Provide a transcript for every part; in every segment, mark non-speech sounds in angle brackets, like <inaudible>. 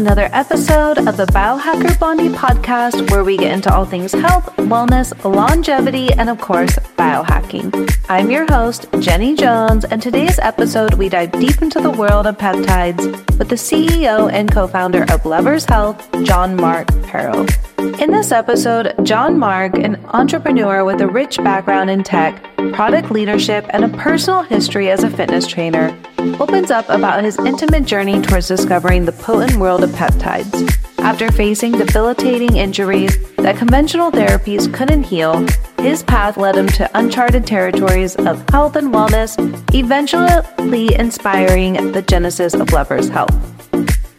another episode of the Biohacker Blondie podcast, where we get into all things health, wellness, longevity, and of course, biohacking. I'm your host, Jenny Jones, and today's episode, we dive deep into the world of peptides with the CEO and co founder of Levers Health, John Mark Pero. In this episode, John Mark, an entrepreneur with a rich background in tech, product leadership, and a personal history as a fitness trainer, opens up about his intimate journey towards discovering the potent world of peptides. After facing debilitating injuries that conventional therapies couldn't heal, his path led him to uncharted territories of health and wellness, eventually inspiring the genesis of Levers Health.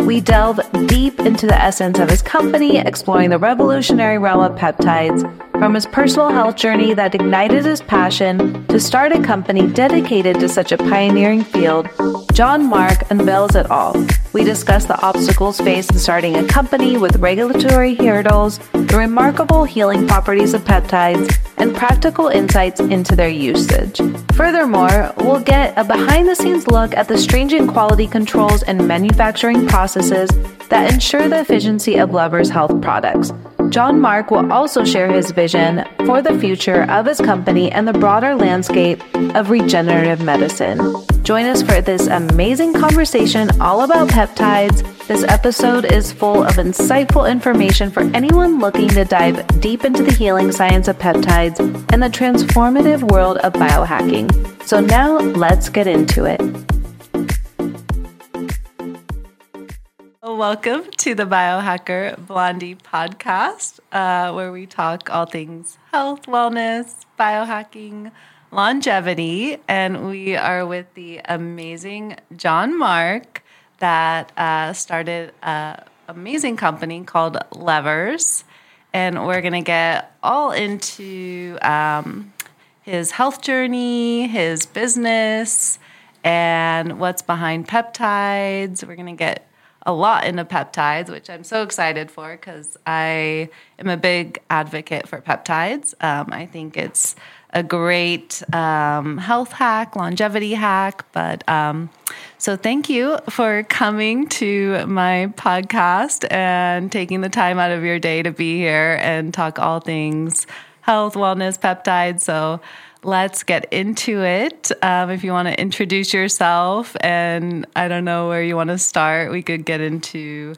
We delve deep into the essence of his company, exploring the revolutionary realm of peptides, from his personal health journey that ignited his passion to start a company dedicated to such a pioneering field. John Mark unveils it all. We discuss the obstacles faced in starting a company with regulatory hurdles, the remarkable healing properties of peptides, and practical insights into their usage. Furthermore, we'll get a behind the scenes look at the stringent quality controls and manufacturing processes that ensure the efficiency of Levers Health products. John Mark will also share his vision for the future of his company and the broader landscape of regenerative medicine. Join us for this amazing conversation all about peptides. This episode is full of insightful information for anyone looking to dive deep into the healing science of peptides and the transformative world of biohacking. So now let's get into it. Welcome to the Biohacker Blondie podcast, uh, where we talk all things health, wellness, biohacking, longevity. And we are with the amazing John Mark that uh, started an amazing company called Levers. And we're going to get all into um, his health journey, his business, and what's behind peptides. We're going to get a lot into peptides, which I'm so excited for because I am a big advocate for peptides. Um, I think it's a great um, health hack, longevity hack. But um, so thank you for coming to my podcast and taking the time out of your day to be here and talk all things health, wellness, peptides. So let's get into it. Um, if you want to introduce yourself, and I don't know where you want to start, we could get into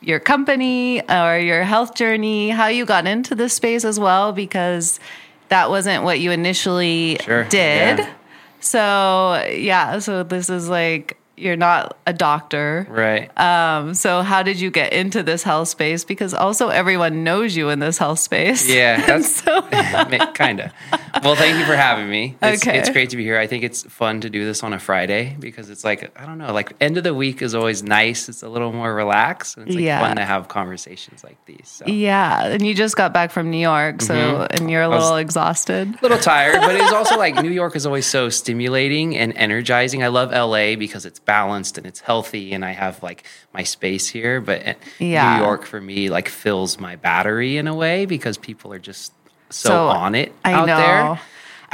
your company or your health journey, how you got into this space as well, because that wasn't what you initially sure. did. Yeah. So, yeah, so this is like you're not a doctor. Right. Um, so how did you get into this health space? Because also everyone knows you in this health space. Yeah, <laughs> that's so <laughs> kind of. Well, thank you for having me. It's, okay. it's great to be here. I think it's fun to do this on a Friday because it's like I don't know, like end of the week is always nice. It's a little more relaxed. And it's like Yeah. fun to have conversations like these. So. Yeah, and you just got back from New York, so Mhm. and you're a little exhausted. A little tired, but it's also like <laughs> New York is always so stimulating and energizing. I love LA because it's balanced and it's healthy, and I have like my space here. But uh, Yeah. New York for me like fills my battery in a way because people are just so, So, on it I out know. there.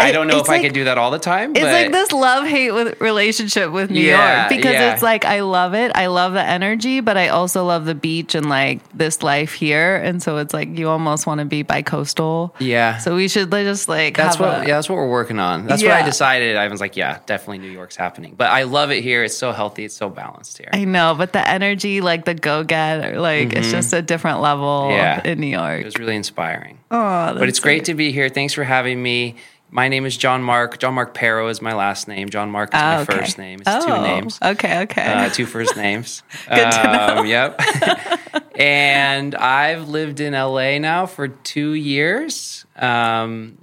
I don't know It's if I like- could do that all the time. It's like this love hate with relationship with New Yeah, York because yeah. it's like I love it. I love the energy, but I also love the beach and like this life here. And so it's like you almost want to be bi coastal. Yeah. So we should just like That's what a- yeah, that's what we're working on. That's what I decided. I was like, yeah, definitely New York's happening. But I love it here. It's so healthy, it's so balanced here. I know, but the energy, like the go get, like it's just a different level Mm-hmm. Yeah. in New York. It was really inspiring. oh, but it's great to be here. Thanks for having me. My name is John Mark. John Mark Pero is my last name. John Mark is my Oh, okay. first name. It's two Oh, names. Okay, okay. Uh, two first names. <laughs> Good to know. Um, yep. <laughs> and I've lived in LA now for two years. Um,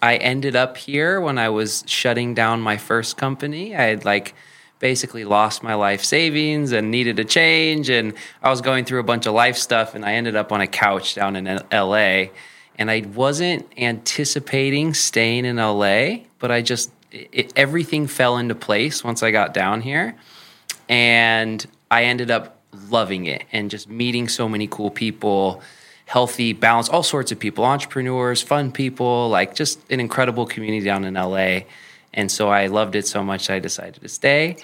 I ended up here when I was shutting down my first company. I had like basically lost my life savings and needed a change. And I was going through a bunch of life stuff, and I ended up on a couch down in LA. And I wasn't anticipating staying in LA, but I just, it, everything fell into place once I got down here and I ended up loving it and just meeting so many cool people, healthy, balanced, all sorts of people, entrepreneurs, fun people, like just an incredible community down in LA. And so I loved it so much I decided to stay.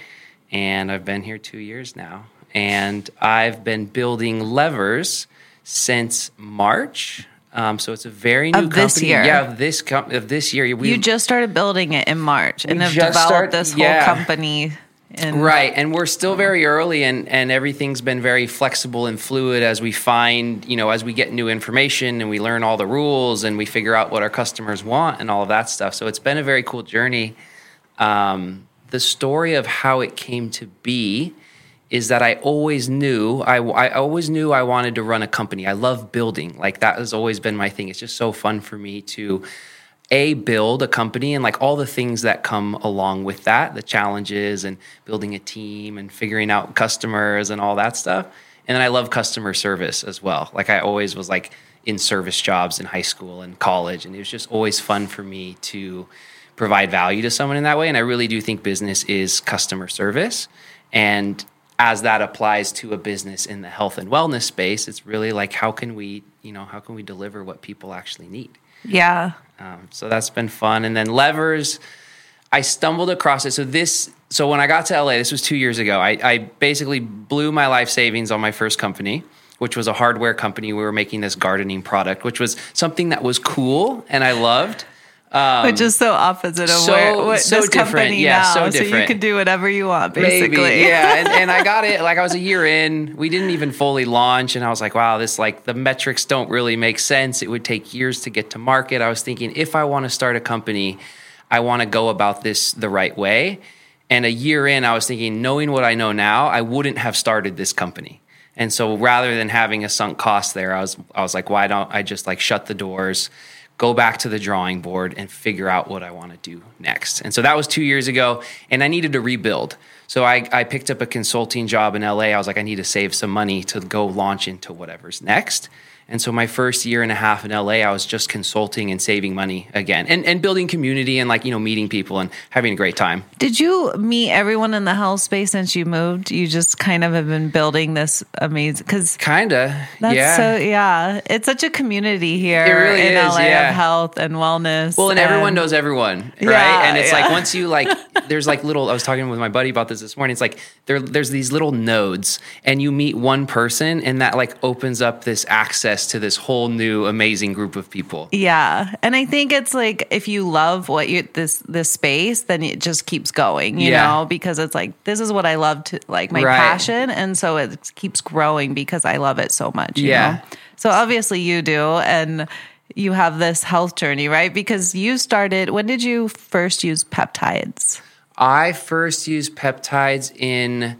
And I've been here two years now. and I've been building levers since March. Um, so it's a very new Of this company. year. Yeah, of this com- of this year. We You just started building it in March and have developed start- this whole yeah. company. In, Right, and we're still very early, and and everything's been very flexible and fluid as we find, you know, as we get new information and we learn all the rules and we figure out what our customers want and all of that stuff. So it's been a very cool journey. Um, the story of how it came to be is that I always knew I, I always knew I wanted to run a company. I love building. Like that has always been my thing. It's just so fun for me to a build a company and like all the things that come along with that, the challenges and building a team and figuring out customers and all that stuff. And then I love customer service as well. Like I always was like in service jobs in high school and college and it was just always fun for me to provide value to someone in that way and I really do think business is customer service and as that applies to a business in the health and wellness space it's really like how can we you know how can we deliver what people actually need Yeah. um, so that's been fun. And then levers, I stumbled across it. So this, so when I got to LA, this was two years ago. I, I basically blew my life savings on my first company, which was a hardware company. We were making this gardening product, which was something that was cool and I loved. Um, Which is so opposite of so- where what so this different. company Yeah, now. so you can do whatever you want, basically. Maybe, yeah. <laughs> And, and I got it. Like I was a year in. We didn't even fully launch, and I was like, "Wow, this like the metrics don't really make sense. It would take years to get to market." I was thinking, if I want to start a company, I want to go about this the right way. And a year in, I was thinking, knowing what I know now, I wouldn't have started this company. And so rather than having a sunk cost there, I was I was like, why don't I just like shut the doors, go back to the drawing board and figure out what I want to do next. And so that was 2 years ago and I needed to rebuild. So I I picked up a consulting job in LA. I was like I need to save some money to go launch into whatever's next. And so my first year and a half in LA, I was just consulting and saving money again and, and building community and like, you know, meeting people and having a great time. Did you meet everyone in the health space since you moved? You just kind of have been building this amazing because Kinda. that's yeah. so yeah. It's such a community here It really in is, LA yeah. of health and wellness. Well, and everyone knows everyone, right? Yeah, and it's yeah. like once you like, <laughs> there's like little. I was talking with my buddy about this this morning. It's like there, there's these little nodes, and you meet one person, and that like opens up this access to this whole new amazing group of people. Yeah, and I think it's like if you love what you this this space, then it just keeps going, you Yeah. know, because it's like this is what I love to like my Right. passion, and so it keeps growing because I love it so much. you Yeah. know? So obviously you do, and you have this health journey, right? Because you started. When did you first use peptides? I first used peptides in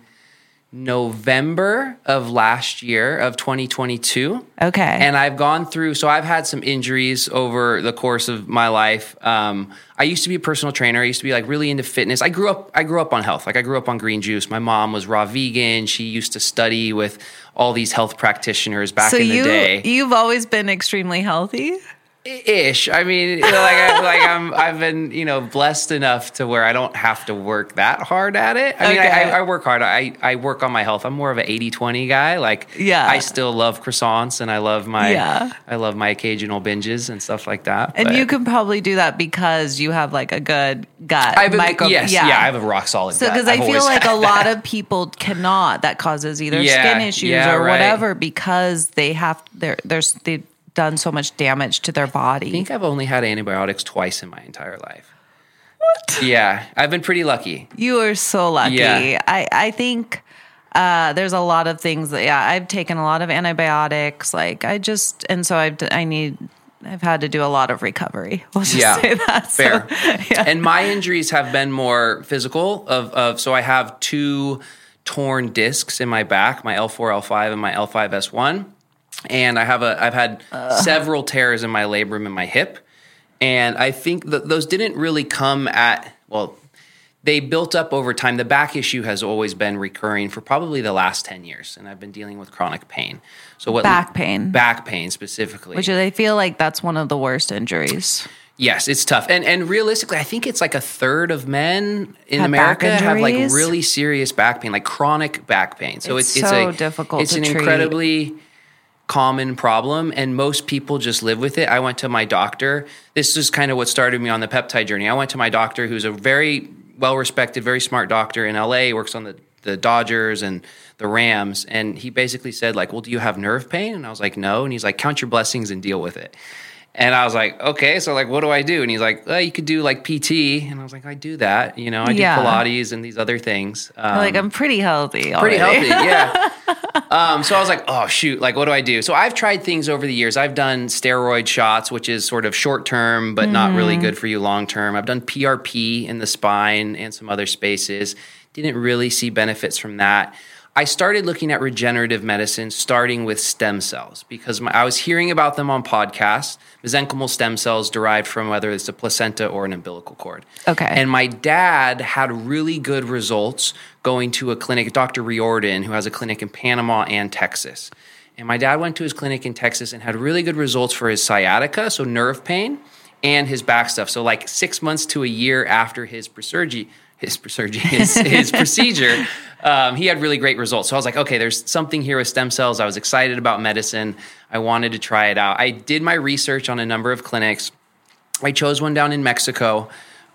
November of last year of 2022. Okay, And I've gone through, so I've had some injuries over the course of my life. Um, I used to be a personal trainer. I used to be like really into fitness. I grew up, I grew up on health. Like I grew up on green juice. My mom was raw vegan. She used to study with all these health practitioners back so in the you day. you've always been extremely healthy. Ish. I mean, like, I, like I'm, I've been, you know, blessed enough to where I don't have to work that hard at it. I mean, Okay. I, I, work hard. I, I work on my health. I'm more of an 80 20 guy. Like, Yeah. I still love croissants and I love my, Yeah. I love my occasional binges and stuff like that. And but- you can probably do that because you have like a good gut. I have a, micro- yes, yeah. I have a rock solid. So, gut. because I I've feel like a lot that. of people cannot. That causes either Yeah, skin issues yeah, or right. whatever because they have they're there's they've done so much damage to their body. I think I've only had antibiotics twice in my entire life. What? Yeah, I've been pretty lucky. You are so lucky. Yeah. I I think. Uh, there's a lot of things that yeah I've taken a lot of antibiotics like I just and so I've I need I've had to do a lot of recovery. <laughs> We'll just Yeah, say that. So, fair. <laughs> yeah. And my injuries have been more physical. Of, of so I have two torn discs in my back, my L4, L5, and my L5S1, and I have a I've had several tears in my labrum and my hip, and I think that those didn't really come at well. They built up over time. The back issue has always been recurring for probably the last 10 years, and I've been dealing with chronic pain. So what Back pain. Back pain specifically. which I feel like that's one of the worst injuries. Yes, it's tough. And and realistically, I think it's like a third of men in Have America have like really serious back pain, like chronic back pain. So It's it's it's, so a difficult It's an treat. incredibly common problem and most people just live with it. I went to my doctor. This is kind of what started me on the peptide journey. I went to my doctor who's a very well respected, very smart doctor in LA, works on the the Dodgers and the Rams, and he basically said like, "Well, do you have nerve pain?" And I was like, "No," and he's like, "Count your blessings and deal with it." And I was like, okay, so like, what do I do? And he's like, well, you could do like PT. And I was like, I do that. You know, I Yeah. do Pilates and these other things. Um, like I'm pretty healthy. pretty healthy, yeah. <laughs> um, so I was like, oh shoot, like what do I do? So I've tried things over the years. I've done steroid shots, which is sort of short term, but not Mm-hmm. really good for you long term. I've done PRP in the spine and some other spaces. Didn't really see benefits from that. I started looking at regenerative medicine, starting with stem cells, because my, I was hearing about them on podcasts. Mesenchymal stem cells derived from whether it's a placenta or an umbilical cord. Okay. And my dad had really good results going to a clinic, Dr. Riordan, who has a clinic in Panama and Texas. And my dad went to his clinic in Texas and had really good results for his sciatica, so nerve pain, and his back stuff. So, like six months to a year after his procedure, his procedure, <laughs> his, his procedure, um, he had really great results. So I was like, okay, there's something here with stem cells. I was excited about medicine. I wanted to try it out. I did my research on a number of clinics. I chose one down in Mexico,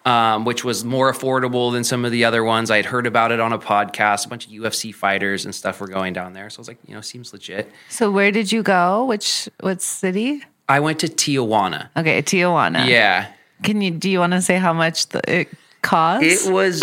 um, which was more affordable than some of the other ones. I had heard about it on a podcast. A bunch of UFC fighters and stuff were going down there. So I was like, you know, seems legit. So where did you go? Which what city? I went to Tijuana. Okay, Tijuana. Yeah. Can you do you want to say how much the, it costs? It was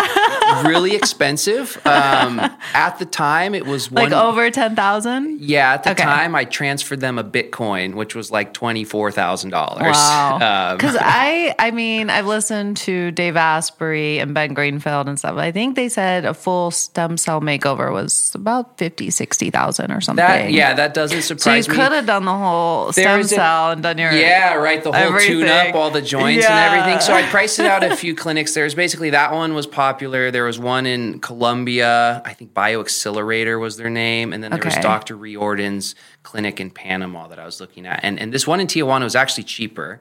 really expensive. Um, at the time, it was one. like over ten thousand. yeah, at the Okay. time, I transferred them a Bitcoin, which was like twenty four thousand dollars. Wow. Um, Because I, I mean, I've listened to Dave Asprey and Ben Greenfield and stuff. I think they said a full stem cell makeover was about 50, 60,000 or something. that yeah, that doesn't surprise So you me. could have done the whole stem is a- cell and done your Yeah, right. The whole tune up, all the joints Yeah. and everything. So I priced it out at a few clinics. There's basically that one was popular. There was one in Colombia. I think BioXcellerator was their name. And then there was Dr. Riordan's clinic in Panama that I was looking at. And, and this one in Tijuana was actually cheaper.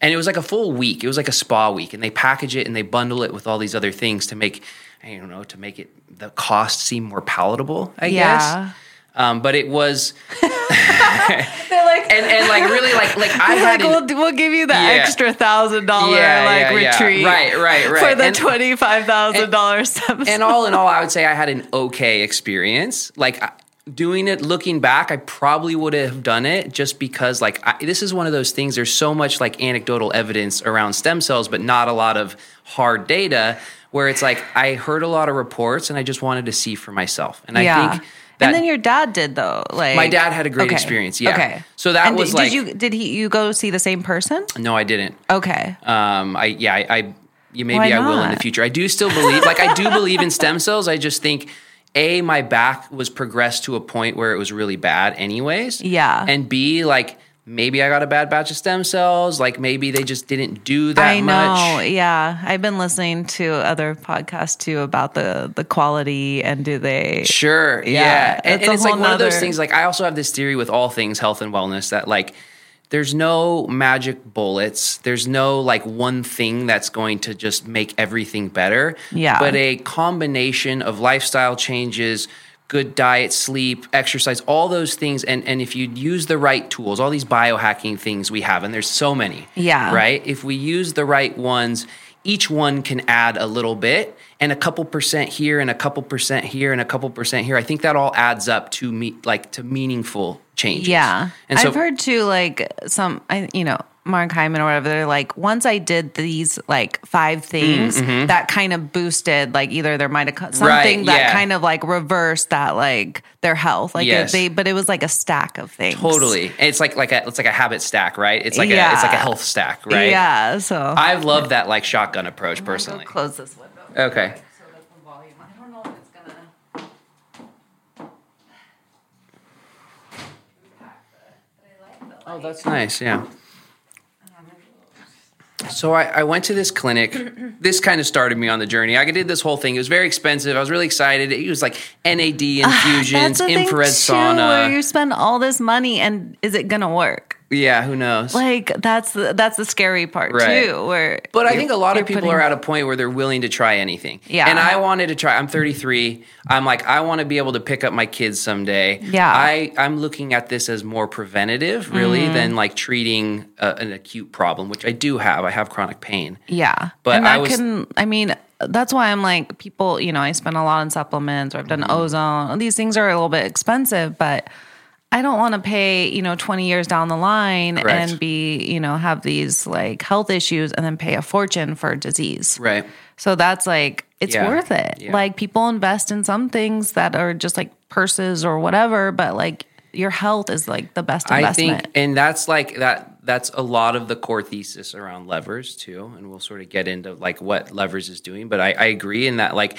And it was like a full week. It was like a spa week. And they package it and they bundle it with all these other things to make, I don't know, to make it the cost seem more palatable, I Yeah. guess. Um, but it was, <laughs> like, and, and like really like, like I had like an- we'll, we'll give you the Yeah. extra thousand dollar Yeah, like yeah, retreat, Right, right, <laughs> right. for the twenty five thousand dollars stem and all in all, I would say I had an <laughs> okay experience. Like doing it, looking back, I probably would have done it just because, like, I, this is one of those things. There's so much like anecdotal evidence around stem cells, but not a lot of hard data. Where it's like I heard a lot of reports, and I just wanted to see for myself. And I think that and then your dad did though. Like My dad had a great Okay. experience, yeah. Okay. So that And was did, like- did you did he you go see the same person? no, I didn't. Okay. Um, I yeah, I, I you maybe I will in the future. I do still believe, like I do <laughs> believe in stem cells. I just think a my back was progressed to a point where it was really bad, anyways. Yeah. and b like maybe I got a bad batch of stem cells. Like maybe they just didn't do that I know. much. Yeah, I've been listening to other podcasts too about the the quality and do they Sure. Yeah. Yeah, And, and it's like whole one of those things. Like I also have this theory with all things health and wellness that like there's no magic bullets. There's no like one thing that's going to just make everything better. Yeah. But a combination of lifestyle changes, good diet, sleep, exercise, all those things. And, and if you use the right tools, all these biohacking things we have, and there's so many. Yeah. Right? If we use the right ones, each one can add a little bit and a couple percent here and a couple percent here and a couple percent here. I think that all adds up to me like to meaningful changes. Yeah. And so I've heard too, like some, I, you know, Mark Hyman or whatever, they're like, once I did these like five things, that kind of boosted like either their mitochondria, something Mm, mm-hmm. Right, that yeah. kind of like reversed that like their health. Like Yes. they, but it was like a stack of things. totally. And It's like like a it's like a habit stack, right? It's like a it's like a health stack, right? Yeah. So I love that like shotgun approach Go personally. close this window. Okay. So that the volume. I don't know if it's gonna. Oh, that's nice. Yeah. So I, I went to this clinic. <clears throat> This kind of started me on the journey. I did this whole thing. It was very expensive. I was really excited. It was like NAD ah, infusions, That's the thing, infrared too, Where you spend all this money and is it gonna work? Yeah, who knows? Like that's the that's the scary part Right. too. Where But I think a lot of people putting- are at a point where they're willing to try anything. Yeah. And I wanted to try. I'm 33. I'm like, I want to be able to pick up my kids someday. Yeah. I, I'm looking at this as more preventative, really, Mm-hmm. than like treating a, an acute problem, which I do have. I have chronic pain. Yeah, But and I was- can. I mean, that's why I'm like people. You know, I spend a lot on supplements, or I've done ozone. These things are a little bit expensive, but I don't want to pay, you know, 20 years down the line Correct. and be, you know, have these like health issues and then pay a fortune for a disease. Right. So that's like, it's Yeah. worth it. Yeah. Like people invest in some things that are just like purses or whatever, but like your health is like the best I investment. think, and that's like that. That's a lot of the core thesis around levers too, and we'll sort of get into like what levers is doing. But I, I agree in that like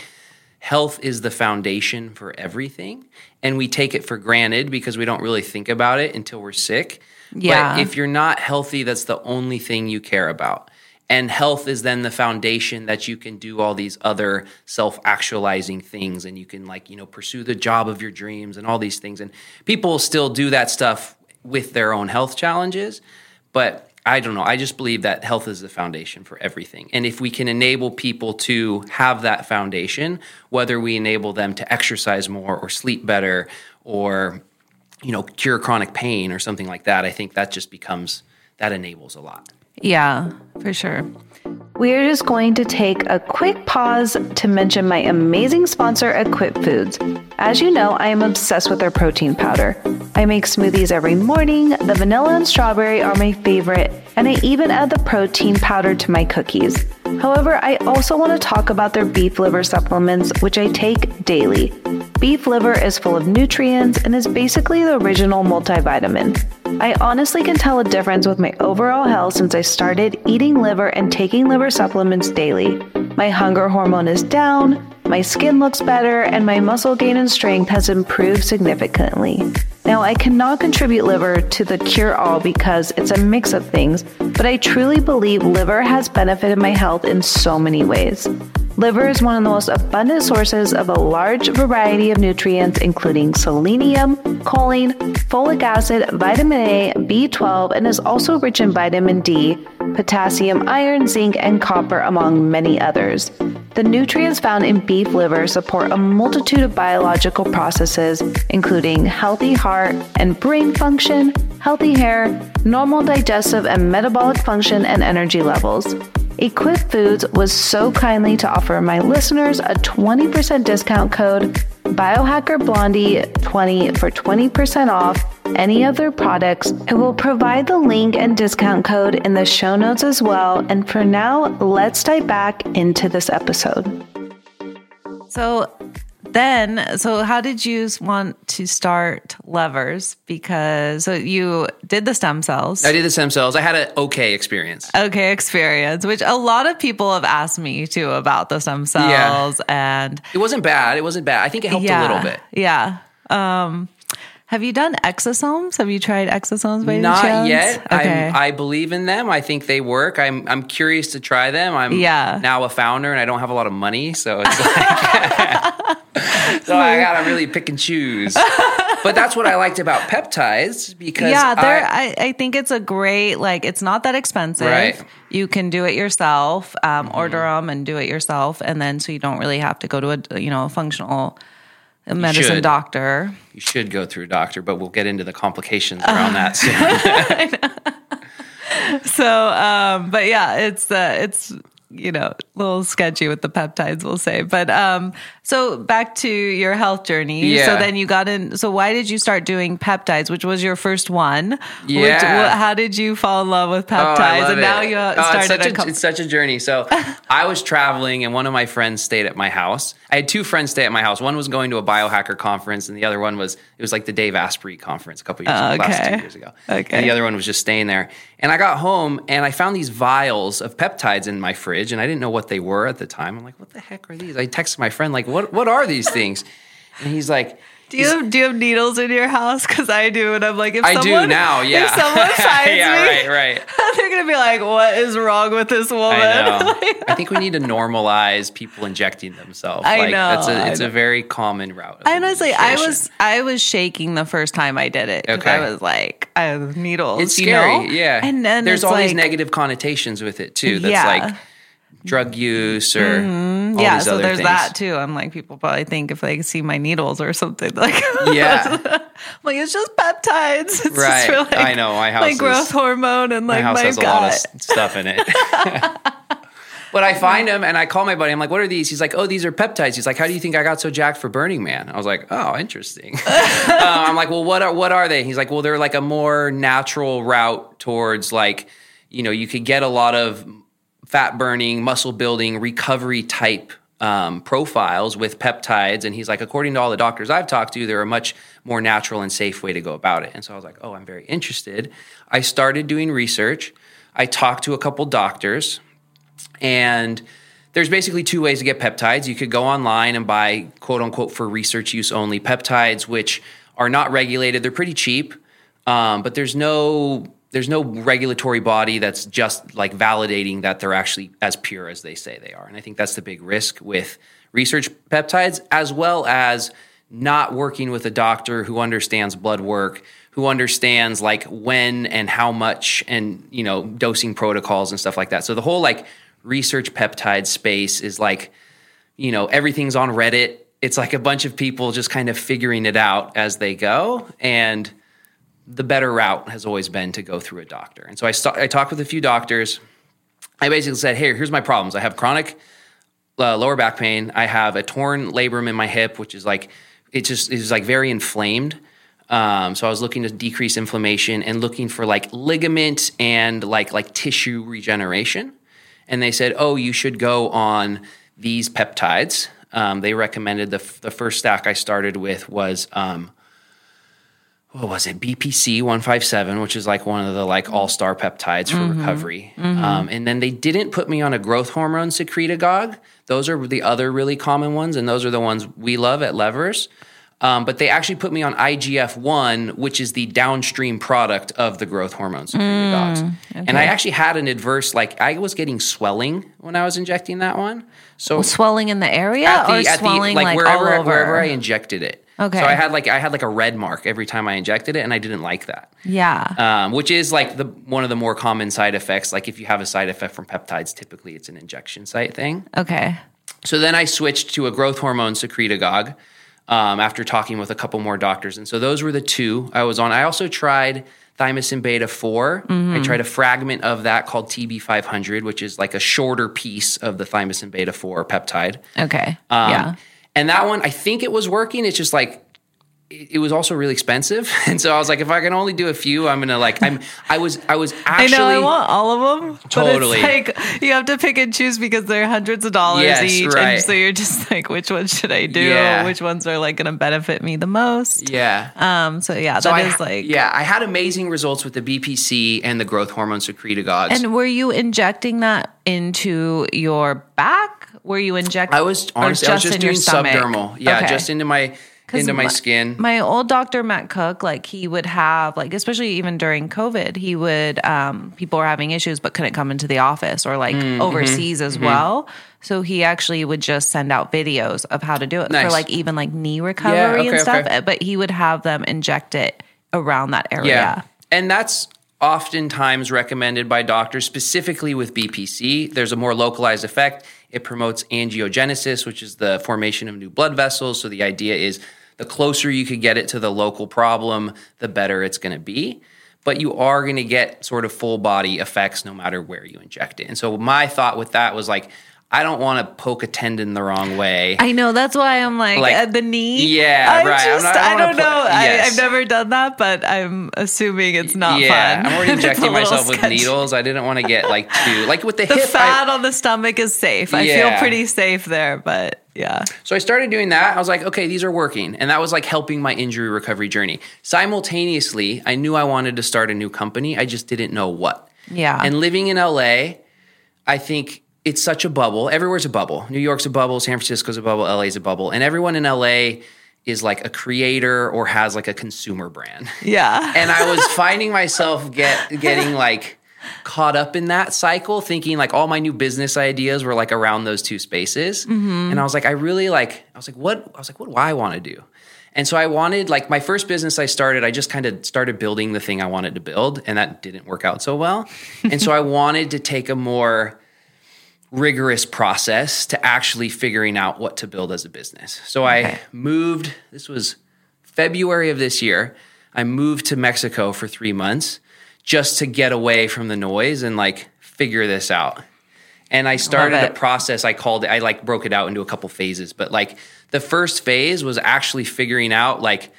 health is the foundation for everything, and we take it for granted because we don't really think about it until we're sick. Yeah. But if you're not healthy, that's the only thing you care about. And health is then the foundation that you can do all these other self actualizing things and you can, like, you know, pursue the job of your dreams and all these things. And people still do that stuff with their own health challenges. But I don't know. I just believe that health is the foundation for everything. And if we can enable people to have that foundation, whether we enable them to exercise more or sleep better or, you know, cure chronic pain or something like that, I think that just becomes, that enables a lot. yeah, for sure. We're just going to take a quick pause to mention my amazing sponsor, Equip Foods. As you know, I am obsessed with their protein powder. I make smoothies every morning. The vanilla and strawberry are my favorite, and I even add the protein powder to my cookies. However, I also want to talk about their beef liver supplements, which I take daily. Beef liver is full of nutrients and is basically the original multivitamin. I honestly can tell a difference with my overall health since I started eating liver and taking liver supplements daily. My hunger hormone is down, my skin looks better, and my muscle gain and strength has improved significantly. Now, I cannot contribute liver to the cure all because it's a mix of things, but I truly believe liver has benefited my health in so many ways. Liver is one of the most abundant sources of a large variety of nutrients, including selenium, choline, folic acid, vitamin A, B12, and is also rich in vitamin D, potassium, iron, zinc, and copper, among many others. The nutrients found in beef liver support a multitude of biological processes, including healthy heart and brain function, healthy hair, normal digestive and metabolic function, and energy levels. Equip Foods was so kindly to offer my listeners a 20% discount code Biohacker Blondie 20 for 20% off any of their products. I will provide the link and discount code in the show notes as well. And for now, let's dive back into this episode. So then, so how did you want to start levers? Because so you did the stem cells. I did the stem cells. I had an okay experience. Okay, experience, which a lot of people have asked me too about the stem cells yeah. and It wasn't bad. It wasn't bad. I think it helped yeah, a little bit. Yeah. Um, have you done exosomes? Have you tried exosomes by any Not chance? yet. Okay. I believe in them. I think they work. I'm I'm curious to try them. I'm Yeah. now a founder and I don't have a lot of money, so it's like <laughs> so I gotta really pick and choose. but that's what I liked about peptides because yeah, there. I, I, I think it's a great like. It's not that expensive. Right. You can do it yourself. Um, Mm-hmm. Order them and do it yourself, and then so you don't really have to go to a you know a functional medicine should. doctor. you should go through a doctor, but we'll get into the complications around that soon. <laughs> So, um, but yeah, it's uh, it's you know a little sketchy with the peptides, we'll say. But um, so back to your health journey. So then you got in. So why did you start doing peptides, which was your first one? Which, Yeah. what, how did you fall in love with Oh, peptides? love and now you uh, Oh, it's started such a a, it's such a journey. So <laughs> I was traveling, and one of my friends stayed at my house. I had two friends stay at my house. One was going to a biohacker conference, and the other one was it was like the Dave Asprey conference a couple years ago, last okay. two years ago. Okay. And the other one was just staying there. And I got home, and I found these vials of peptides in my fridge, and I didn't know what they were at the time. I'm like, what the heck are these? I texted my friend, like, what what are these things? And he's like. do you have, do you have needles in your house? Because I do, and I'm like, if I someone, do now, yeah. If someone <laughs> finds yeah, me, right, right. <laughs> they're gonna be like, "What is wrong with this woman?" I know. <laughs> I think we need to normalize people injecting themselves. I like, know, That's a, it's know. a very common route. Honestly, I was I was shaking the first time I did it. Okay. I was like, I have needles. It's you scary, know? yeah. And then there's all like, these negative connotations with it too. That's Yeah. like drug use or all yeah. So there's things. that too. I'm like, people probably think if they see my needles or something, <laughs> like, Yeah. <laughs> Like it's just peptides. <laughs> It's Right. just like, I know, my house like is- growth hormone and like My house my has gut. a lot of stuff in it. But I find him and I call my buddy. I'm like, what are these? He's like, oh, these are peptides. He's like, how do you think I got so jacked for Burning Man? I was like, oh, interesting. um, I'm like, well, what are, what are they? He's like, well, they're like a more natural route towards like, you know, you could get a lot of fat burning, muscle building, recovery type um, profiles with peptides. And he's like, according to all the doctors I've talked to, they're a much more natural and safe way to go about it. And so I was like, oh, I'm very interested. I started doing research. I talked to a couple doctors, and there's basically two ways to get peptides. You could go online and buy quote unquote for research use only peptides, which are not regulated. They're pretty cheap, um, but there's no there's no regulatory body that's just like validating that they're actually as pure as they say they are. And I think that's the big risk with research peptides, as well as not working with a doctor who understands blood work, who understands like when and how much and, you know, dosing protocols and stuff like that. So the whole like research peptide space is like, you know, everything's on Reddit. It's like a bunch of people just kind of figuring it out as they go. And the better route has always been to go through a doctor. And so I, st- I talked with a few doctors. I basically said, hey, here's my problems. I have chronic uh, lower back pain. I have a torn labrum in my hip, which is like, it just is like very inflamed. Um, so I was looking to decrease inflammation and looking for like ligament and like like tissue regeneration. And they said, oh, you should go on these peptides. Um, they recommended the, f- the first stack I started with was um, what was it bpc 157 which is like one of the like all-star peptides for mm-hmm. recovery mm-hmm. Um, and then they didn't put me on a growth hormone secretagogue those are the other really common ones and those are the ones we love at levers um, but they actually put me on IGF-1, which is the downstream product of the growth hormone secretagogues. Mm, okay. And I actually had an adverse, like I was getting swelling when I was injecting that one. So well, swelling in the area the, or swelling the, like, like wherever, wherever I injected it. Okay. So I had like I had like a red mark every time I injected it, and I didn't like that. Yeah. Um, which is like the one of the more common side effects. Like if you have a side effect from peptides, typically it's an injection site thing. Okay. So then I switched to a growth hormone secretagogue um, after talking with a couple more doctors, and so those were the two I was on. I also tried thymosin beta 4. Mm-hmm. I tried a fragment of that called TB500, which is like a shorter piece of the thymosin beta 4 peptide. Okay. Um, yeah. And that one, I think it was working. It's just like it was also really expensive, <laughs> and so I was like, if I can only do a few, I'm gonna like. I'm. I was. I was actually. <laughs> I know. I want all of them. Totally. like you have to pick and choose because they're hundreds of dollars yes, each, right. and so you're just <laughs> like, which one should I do? Yeah. Which ones are like gonna benefit me the most? Yeah. Um. So yeah, so that I, is like. Yeah, I had amazing results with the BPC and the growth hormone secretagogues. And were you injecting that into your back? Were you injecting? I was honestly, I was just doing subdermal. Yeah, okay. just into my into my, my, skin. My old doctor Matt Cook, like he would have like especially even during COVID, he would um people were having issues but couldn't come into the office or like mm, overseas mm-hmm, as mm-hmm. well. So he actually would just send out videos of how to do it nice. for like even like knee recovery yeah, okay, and stuff. Okay. But he would have them inject it around that area. Yeah. And that's oftentimes recommended by doctors, specifically with BPC. There's a more localized effect. It promotes angiogenesis, which is the formation of new blood vessels. So the idea is the closer you could get it to the local problem, the better it's going to be. But you are going to get sort of full body effects no matter where you inject it. And so my thought with that was like, I don't want to poke a tendon the wrong way. I know that's why I'm like, like at the knee. Yeah, I right. Just, not, I, I, don't know. Yes. I, have never done that, but I'm assuming it's not yeah, fun. I'm already <laughs> injecting myself with needles. I didn't want to get like too like with the, the hip. fat I, on the stomach is safe. I yeah. feel pretty safe there, but yeah. So I started doing that. I was like, okay, these are working, and that was like helping my injury recovery journey. Simultaneously, I knew I wanted to start a new company. I just didn't know what. Yeah. And living in LA, I think it's such a bubble. Everywhere's a bubble. New York's a bubble, San Francisco's a bubble, LA's a bubble. And everyone in LA is like a creator or has like a consumer brand. Yeah. <laughs> and I was finding myself get getting like caught up in that cycle thinking like all my new business ideas were like around those two spaces. Mm-hmm. And I was like I really like I was like what I was like what do I want to do? And so I wanted like my first business I started, I just kind of started building the thing I wanted to build and that didn't work out so well. and so I wanted to take a more rigorous process to actually figuring out what to build as a business. So okay. I moved, this was February of this year. I moved to Mexico for three months just to get away from the noise and like figure this out. And I started a process. I called it. I like broke it out into a couple phases. But like the first phase was actually figuring out like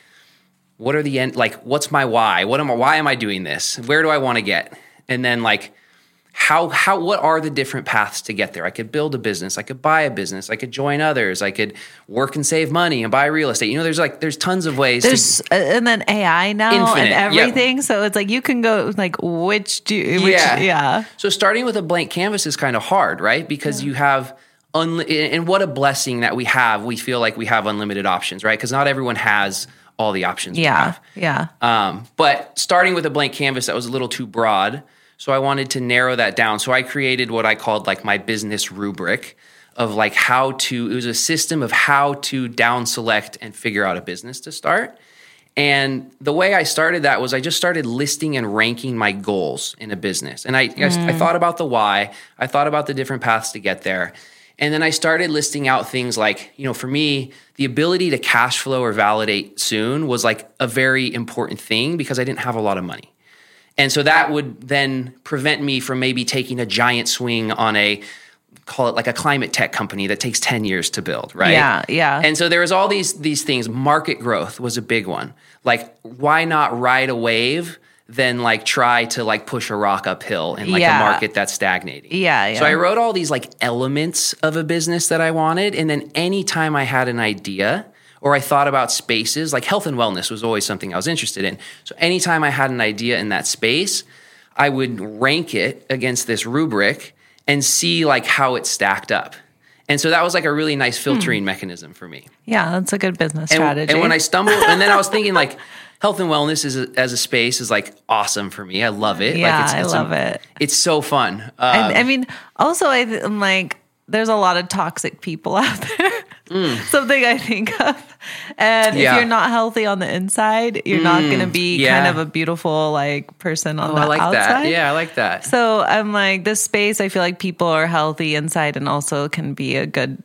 what are the end like what's my why what am I, why am i doing this where do i want to get and then like how how what are the different paths to get there i could build a business i could buy a business i could join others i could work and save money and buy real estate you know there's like there's tons of ways There's uh, and then AI now Infinite, and yep. everything. So it's like you can go like which do which, yeah yeah. so starting with a blank canvas is kind of hard right because you have unli- and what a blessing that we have we feel like we have unlimited options right because not everyone has all the options we Yeah. have. Yeah. Um, but starting with a blank canvas that was a little too broad, so I wanted to narrow that down. So I created what I called like my business rubric of like how to. It was a system of how to down select and figure out a business to start. And the way I started that was I just started listing and ranking my goals in a business. And I, I, I mm. thought about the why, I thought about the different paths to get there. And then I started listing out things like, you know, for me, the ability to cash flow or validate soon was like a very important thing because I didn't have a lot of money. And so that would then prevent me from maybe taking a giant swing on a call it like a climate tech company that takes 10 years to build, right? Yeah, yeah. And so there was all these these things. Market growth was a big one. Like why not ride a wave than like try to like push a rock uphill in like Yeah. a market that's stagnating. Yeah, So. I wrote all these like elements of a business that I wanted and then anytime I had an idea or I thought about spaces, like health and wellness was always something I was interested in. So anytime I had an idea in that space, I would rank it against this rubric and see like how it stacked up. And so that was like a really nice filtering mechanism for me. Yeah, that's a good business And, strategy. and when I stumbled, and then I was thinking like <laughs> health and wellness is a, as a space is like awesome for me. I love it. Yeah, like it's, I it's love it. It's so fun. Um, And, I mean, also, I'm like, there's a lot of toxic people <laughs> out there. Something I think of. And Mm. Yeah. if you're not healthy on the inside, you're not going to be yeah. kind of a beautiful like person on oh, the I like outside. that. Yeah, I like that. So I'm like, this space, I feel like people are healthy inside and also can be a good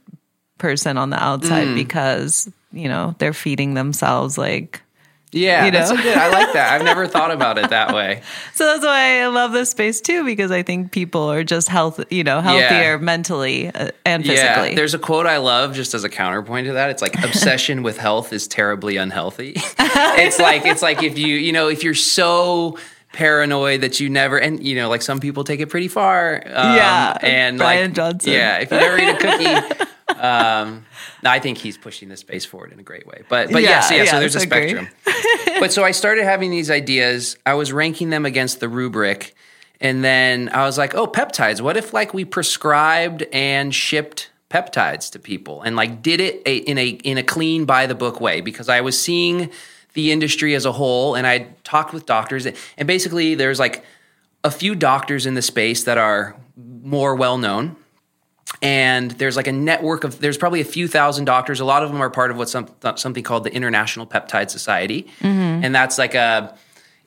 person on the outside Mm. because, you know, they're feeding themselves like yeah, you that's know? a good. I like that. I've never thought <laughs> about it that way. <laughs> So that's why I love this space too, because I think people are just health, you know, healthier mentally uh, and physically. Yeah, there's a quote I love just as a counterpoint to that. It's like obsession with health is terribly unhealthy. <laughs> it's like it's like if you you know if you're so paranoid that you never and you know like some people take it pretty far. Um, Yeah, and Brian like, Johnson. Yeah, if you never eat a cookie. Um, I think he's pushing the space forward in a great way. But but Yeah, yes, yeah, so there's a spectrum. <laughs> but so I started having these ideas. I was ranking them against the rubric. And then I was like, oh, peptides. What if like we prescribed and shipped peptides to people and like did it a, in a in a clean by the book way? Because I was seeing the industry as a whole and I talked with doctors and basically there's like a few doctors in the space that are more well known and there's like a network of there's probably a few thousand doctors a lot of them are part of what's some, something called the international peptide society and that's like a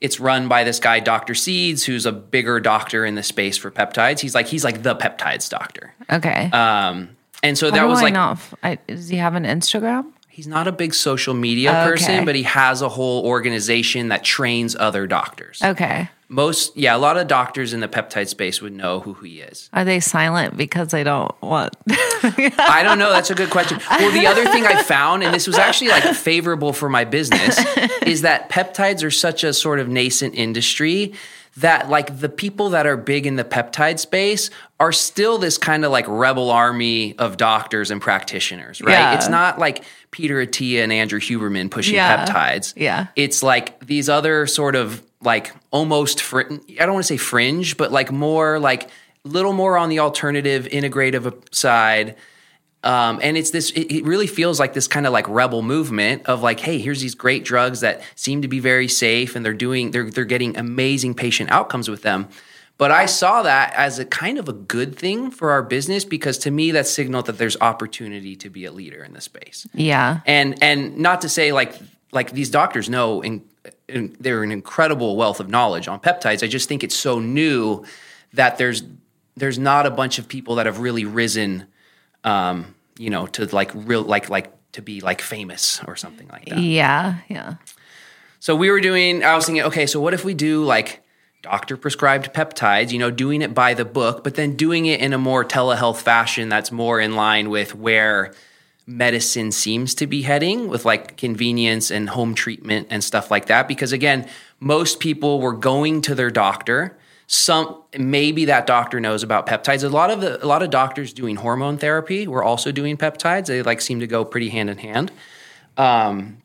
it's run by this guy dr seeds who's a bigger doctor in the space for peptides he's like he's like the peptides doctor okay. um, and so How that was I like I, does he have an Instagram? he's not a big social media Okay. person but he has a whole organization that trains other doctors Okay. Most yeah a lot of doctors in the peptide space would know who he is Are they silent because they don't want? <laughs> I don't know. That's a good question. Well, the other thing I found, and this was actually like favorable for my business, <laughs> is that peptides are such a sort of nascent industry that like the people that are big in the peptide space are still this kind of like rebel army of doctors and practitioners, right? Yeah. It's not like Peter Attia and Andrew Huberman pushing Yeah. peptides. Yeah. It's like these other sort of like almost fr- I don't want to say fringe, but like more like little more on the alternative integrative side. Um, and it's this, it, it really feels like this kind of like rebel movement of like, hey, here's these great drugs that seem to be very safe and they're doing, they're, they're getting amazing patient outcomes with them. But I saw that as a kind of a good thing for our business because to me that signaled that there's opportunity to be a leader in the space yeah. and and not to say like like these doctors know in, in, they're an incredible wealth of knowledge on peptides i just think it's so new that there's there's not a bunch of people that have really risen um you know to like real like like to be like famous or something like that Yeah. Yeah. so we were doing i was thinking okay so what if we do like doctor prescribed peptides, you know, doing it by the book, but then doing it in a more telehealth fashion that's more in line with where medicine seems to be heading with like convenience and home treatment and stuff like that. Because again, most people were going to their doctor. Some maybe that doctor knows about peptides. A lot of the, a lot of doctors doing hormone therapy were also doing peptides. They like seem to go pretty hand in hand. Um,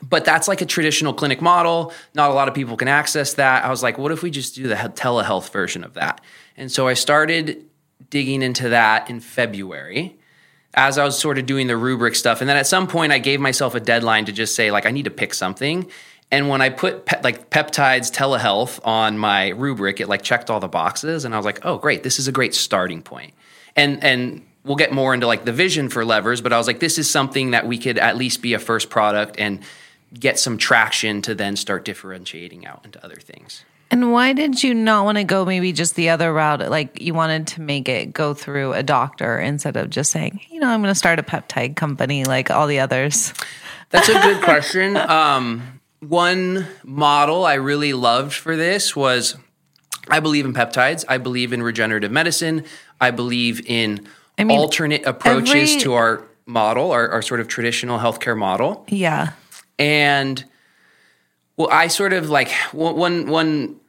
but that's like a traditional clinic model. Not a lot of people can access that. I was like, what if we just do the telehealth version of that? And so I started digging into that in February as I was sort of doing the rubric stuff. And then at some point, I gave myself a deadline to just say, like, I need to pick something. And when I put pe- like peptides telehealth on my rubric, it like checked all the boxes. And I was like, oh, great, this is a great starting point. And, and, We'll get more into like the vision for levers, but I was like, this is something that we could at least be a first product and get some traction to then start differentiating out into other things. And why did you not want to go maybe just the other route? Like you wanted to make it go through a doctor instead of just saying, you know, I'm going to start a peptide company like all the others. That's a good question. <laughs> Um, one model I really loved for this was I believe in peptides. I believe in regenerative medicine. I believe in I mean, alternate approaches every, to our model, our, our sort of traditional healthcare model. Yeah. And well, I sort of like one one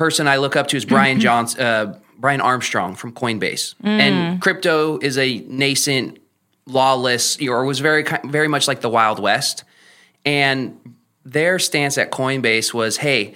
person I look up to is Brian mm-hmm. Johnson, uh, Brian Armstrong from Coinbase, mm. and crypto is a nascent, lawless, or was very very much like the Wild West, and their stance at Coinbase was, hey,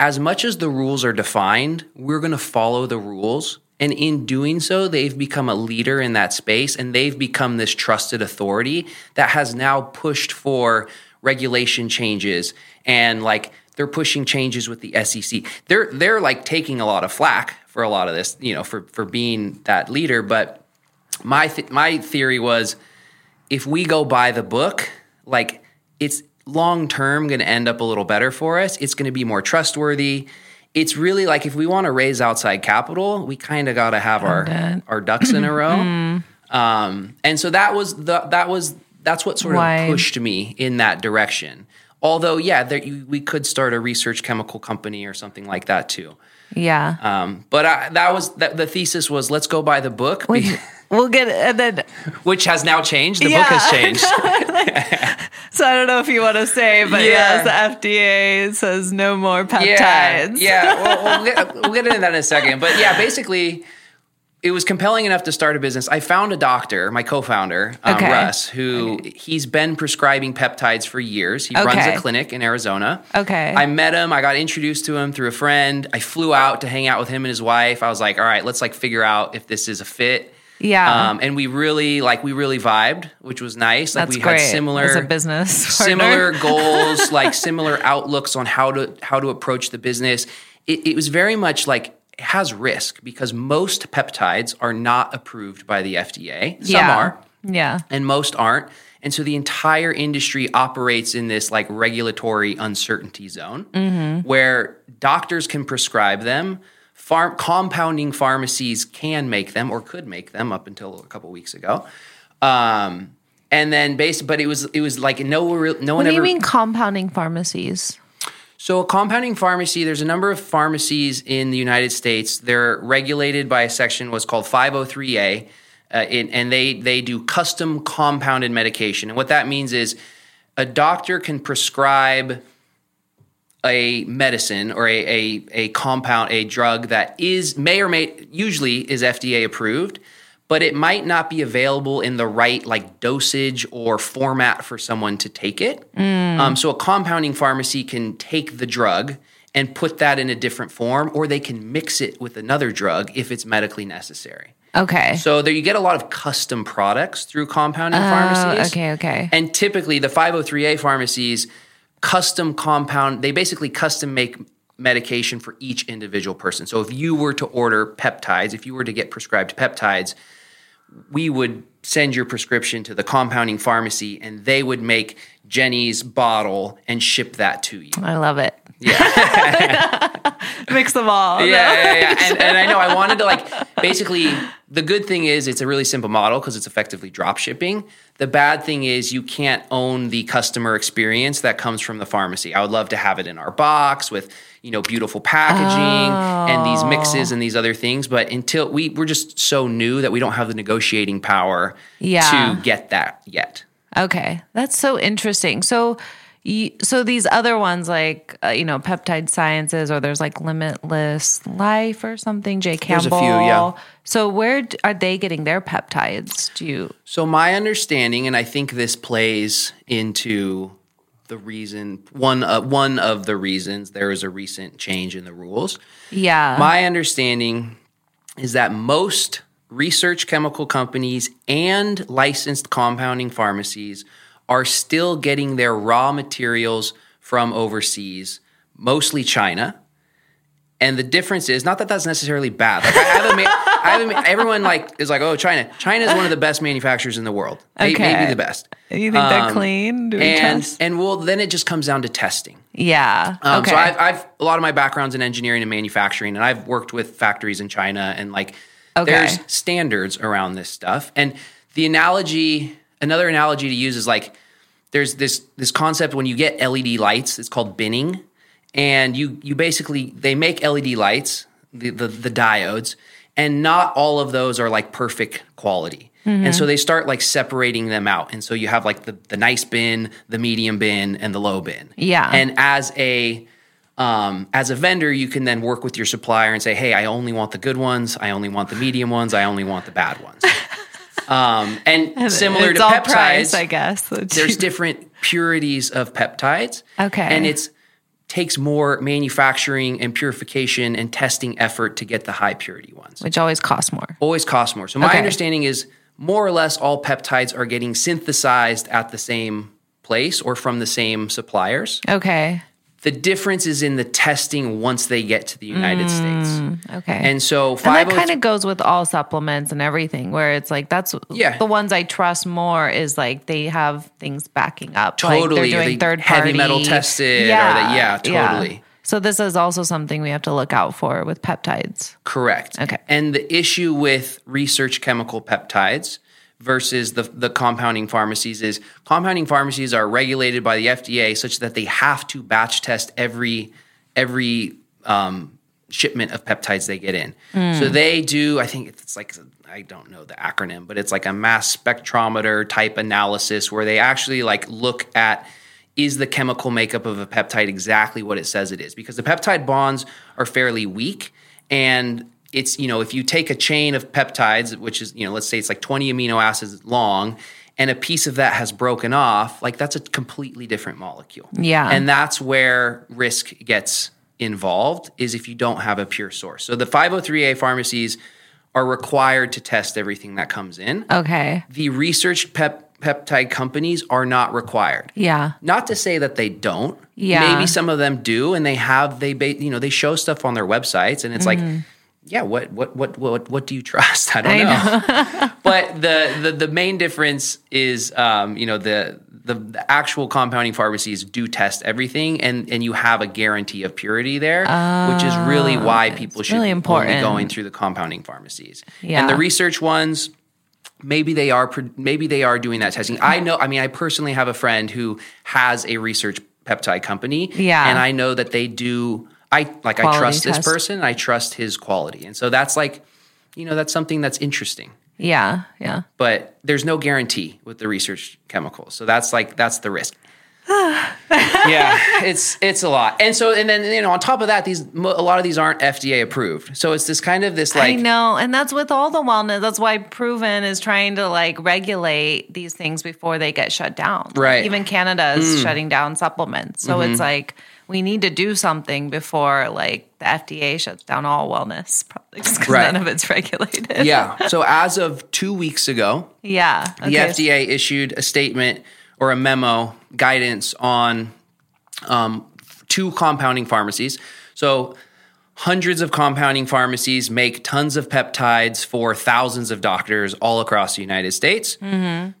as much as the rules are defined, we're going to follow the rules. And in doing so, they've become a leader in that space and they've become this trusted authority that has now pushed for regulation changes and like they're pushing changes with the SEC. They're they're like taking a lot of flack for a lot of this, you know, for for being that leader. But my th- my theory was, if we go by the book, like it's long term going to end up a little better for us. It's going to be more trustworthy. It's really like if we want to raise outside capital, we kind of got to have our our ducks in a <clears throat> row. Mm-hmm. Um, and so that was the that was that's what sort Why? of pushed me in that direction. Although, yeah, there, you, we could start a research chemical company or something like that too. Yeah. Um, but I, that was that, the thesis was let's go by the book. Which, <laughs> we'll get and then <laughs> which has now changed. The yeah, book has changed. <laughs> so I don't know if you want to say, but yeah. yes, the FDA says no more peptides. Yeah, yeah. Well, we'll, get, we'll get into that in a second. But yeah, basically it was compelling enough to start a business. I found a doctor, my co-founder, um, okay. Russ, who okay. he's been prescribing peptides for years. He okay. runs a clinic in Arizona. Okay. I met him. I got introduced to him through a friend. I flew out to hang out with him and his wife. I was like, all right, let's like figure out if this is a fit. Yeah. Um, and we really like we really vibed, which was nice. Like That's we great. had similar As a business <laughs> similar <laughs> goals, like similar outlooks on how to how to approach the business. It, it was very much like has risk because most peptides are not approved by the FDA. Some yeah. are. Yeah. And most aren't. And so the entire industry operates in this like regulatory uncertainty zone mm-hmm. where doctors can prescribe them. Farm, compounding pharmacies can make them or could make them up until a couple weeks ago. Um, and then based, but it was it was like no no one. What do you mean compounding pharmacies? So, a compounding pharmacy, there's a number of pharmacies in the United States. They're regulated by a section what's called 503A, uh, in, and they they do custom compounded medication. And what that means is a doctor can prescribe a medicine or a, a, a compound, a drug that is may or may usually is FDA approved, but it might not be available in the right like dosage or format for someone to take it. Mm. Um, so a compounding pharmacy can take the drug and put that in a different form, or they can mix it with another drug if it's medically necessary. Okay. So there you get a lot of custom products through compounding uh, pharmacies. Okay, okay. And typically the 503A pharmacies custom compound, they basically custom make medication for each individual person. So if you were to order peptides, if you were to get prescribed peptides, we would send your prescription to the compounding pharmacy and they would make Jenny's bottle and ship that to you. I love it. <laughs> Mix them all. yeah, yeah, yeah. And, and I know I wanted to like basically the good thing is it's a really simple model because it's effectively drop shipping. The bad thing is you can't own the customer experience that comes from the pharmacy. I would love to have it in our box with you know beautiful packaging and these mixes and these other things, but until we we're just so new that we don't have the negotiating power Yeah. to get that yet. Okay, that's so interesting. So, you, so these other ones, like uh, you know, peptide sciences, or there's like Limitless Life or something. Jay campbell There's a few, yeah. So where d- are they getting their peptides? Do you? So my understanding, and I think this plays into the reason one uh, one of the reasons there is a recent change in the rules. Yeah. My understanding is that most research chemical companies and licensed compounding pharmacies are still getting their raw materials from overseas, mostly China. And the difference is not that that's necessarily bad. Like I haven't made, I haven't made, everyone like is like, oh, China. China is one of the best manufacturers in the world. May- Okay. Maybe the best. you think they're Um, clean? Do we And test? and well, then it just comes down to testing. Yeah. Um, okay. So I've, I've a lot of my background's in engineering and manufacturing, and I've worked with factories in China, and like Okay. there's standards around this stuff. And the analogy, another analogy to use is like there's this this concept when you get LED lights, it's called binning, and you you basically they make LED lights, the the, the diodes, and not all of those are like perfect quality. And so they start like separating them out. And so you have like the, the nice bin, the medium bin, and the low bin. Yeah. And as a um, as a vendor, you can then work with your supplier and say, "Hey, I only want the good ones. I only want the medium ones. I only want the bad ones." <laughs> um, and <laughs> similar it's to all peptides, price, I guess. <laughs> there's different purities of peptides. Okay. and it's takes more manufacturing and purification and testing effort to get the high purity ones. which always costs more. Always cost more. So my Okay. understanding is more or less all peptides are getting synthesized at the same place or from the same suppliers. Okay. The difference is in the testing once they get to the United mm, States. Okay. And so And that oh kind of goes with all supplements and everything, where it's like that's Yeah. the ones I trust more is like they have things backing up. like Totally. they're doing they third heavy party metal tested? Or they- yeah, totally. So this is also something we have to look out for with peptides. Correct. Okay. And the issue with research chemical peptides versus the, the compounding pharmacies is compounding pharmacies are regulated by the FDA such that they have to batch test every every um, shipment of peptides they get in. So they do, I think it's like I don't know the acronym, but it's like a mass spectrometer type analysis where they actually like look at is the chemical makeup of a peptide exactly what it says it is because the peptide bonds are fairly weak and it's you know if you take a chain of peptides which is you know let's say it's like 20 amino acids long and a piece of that has broken off like that's a completely different molecule Yeah. and that's where risk gets involved is if you don't have a pure source so the 503a pharmacies are required to test everything that comes in Okay. the research pep- peptide companies are not required Yeah. not to say that they don't. Yeah. Maybe some of them do, and they have they ba- you know they show stuff on their websites, and it's like, mm. Yeah, what what what what what do you trust? <laughs> I don't. I know. <laughs> but the, the the main difference is, um, you know, the, the the actual compounding pharmacies do test everything, and and you have a guarantee of purity there, which is really why people should Ah, really be important. only going through the compounding pharmacies. Yeah. And the research ones maybe they are maybe they are doing that testing. I know. I mean, I personally have a friend who has a research peptide company. Yeah. and I know that they do. I like. I trust this person. I trust his quality, and so that's like, you know, that's something that's interesting. Yeah. Yeah. But there's no guarantee with the research chemicals, so that's like that's the risk. <sighs> yeah, it's it's a lot, and so and then you know on top of that, these a lot of these aren't FDA approved, so it's this kind of this like I know. And that's with all the wellness. That's why Proven is trying to like regulate these things before they get shut down. Right. Even Canada is mm. shutting down supplements. So it's mm-hmm. like we need to do something before like the FDA shuts down all wellness products because Right. none of it's regulated. yeah. So as of two weeks ago, Yeah. the FDA issued a statement or a memo guidance on um, two compounding pharmacies. So hundreds of compounding pharmacies make tons of peptides for thousands of doctors all across the United States.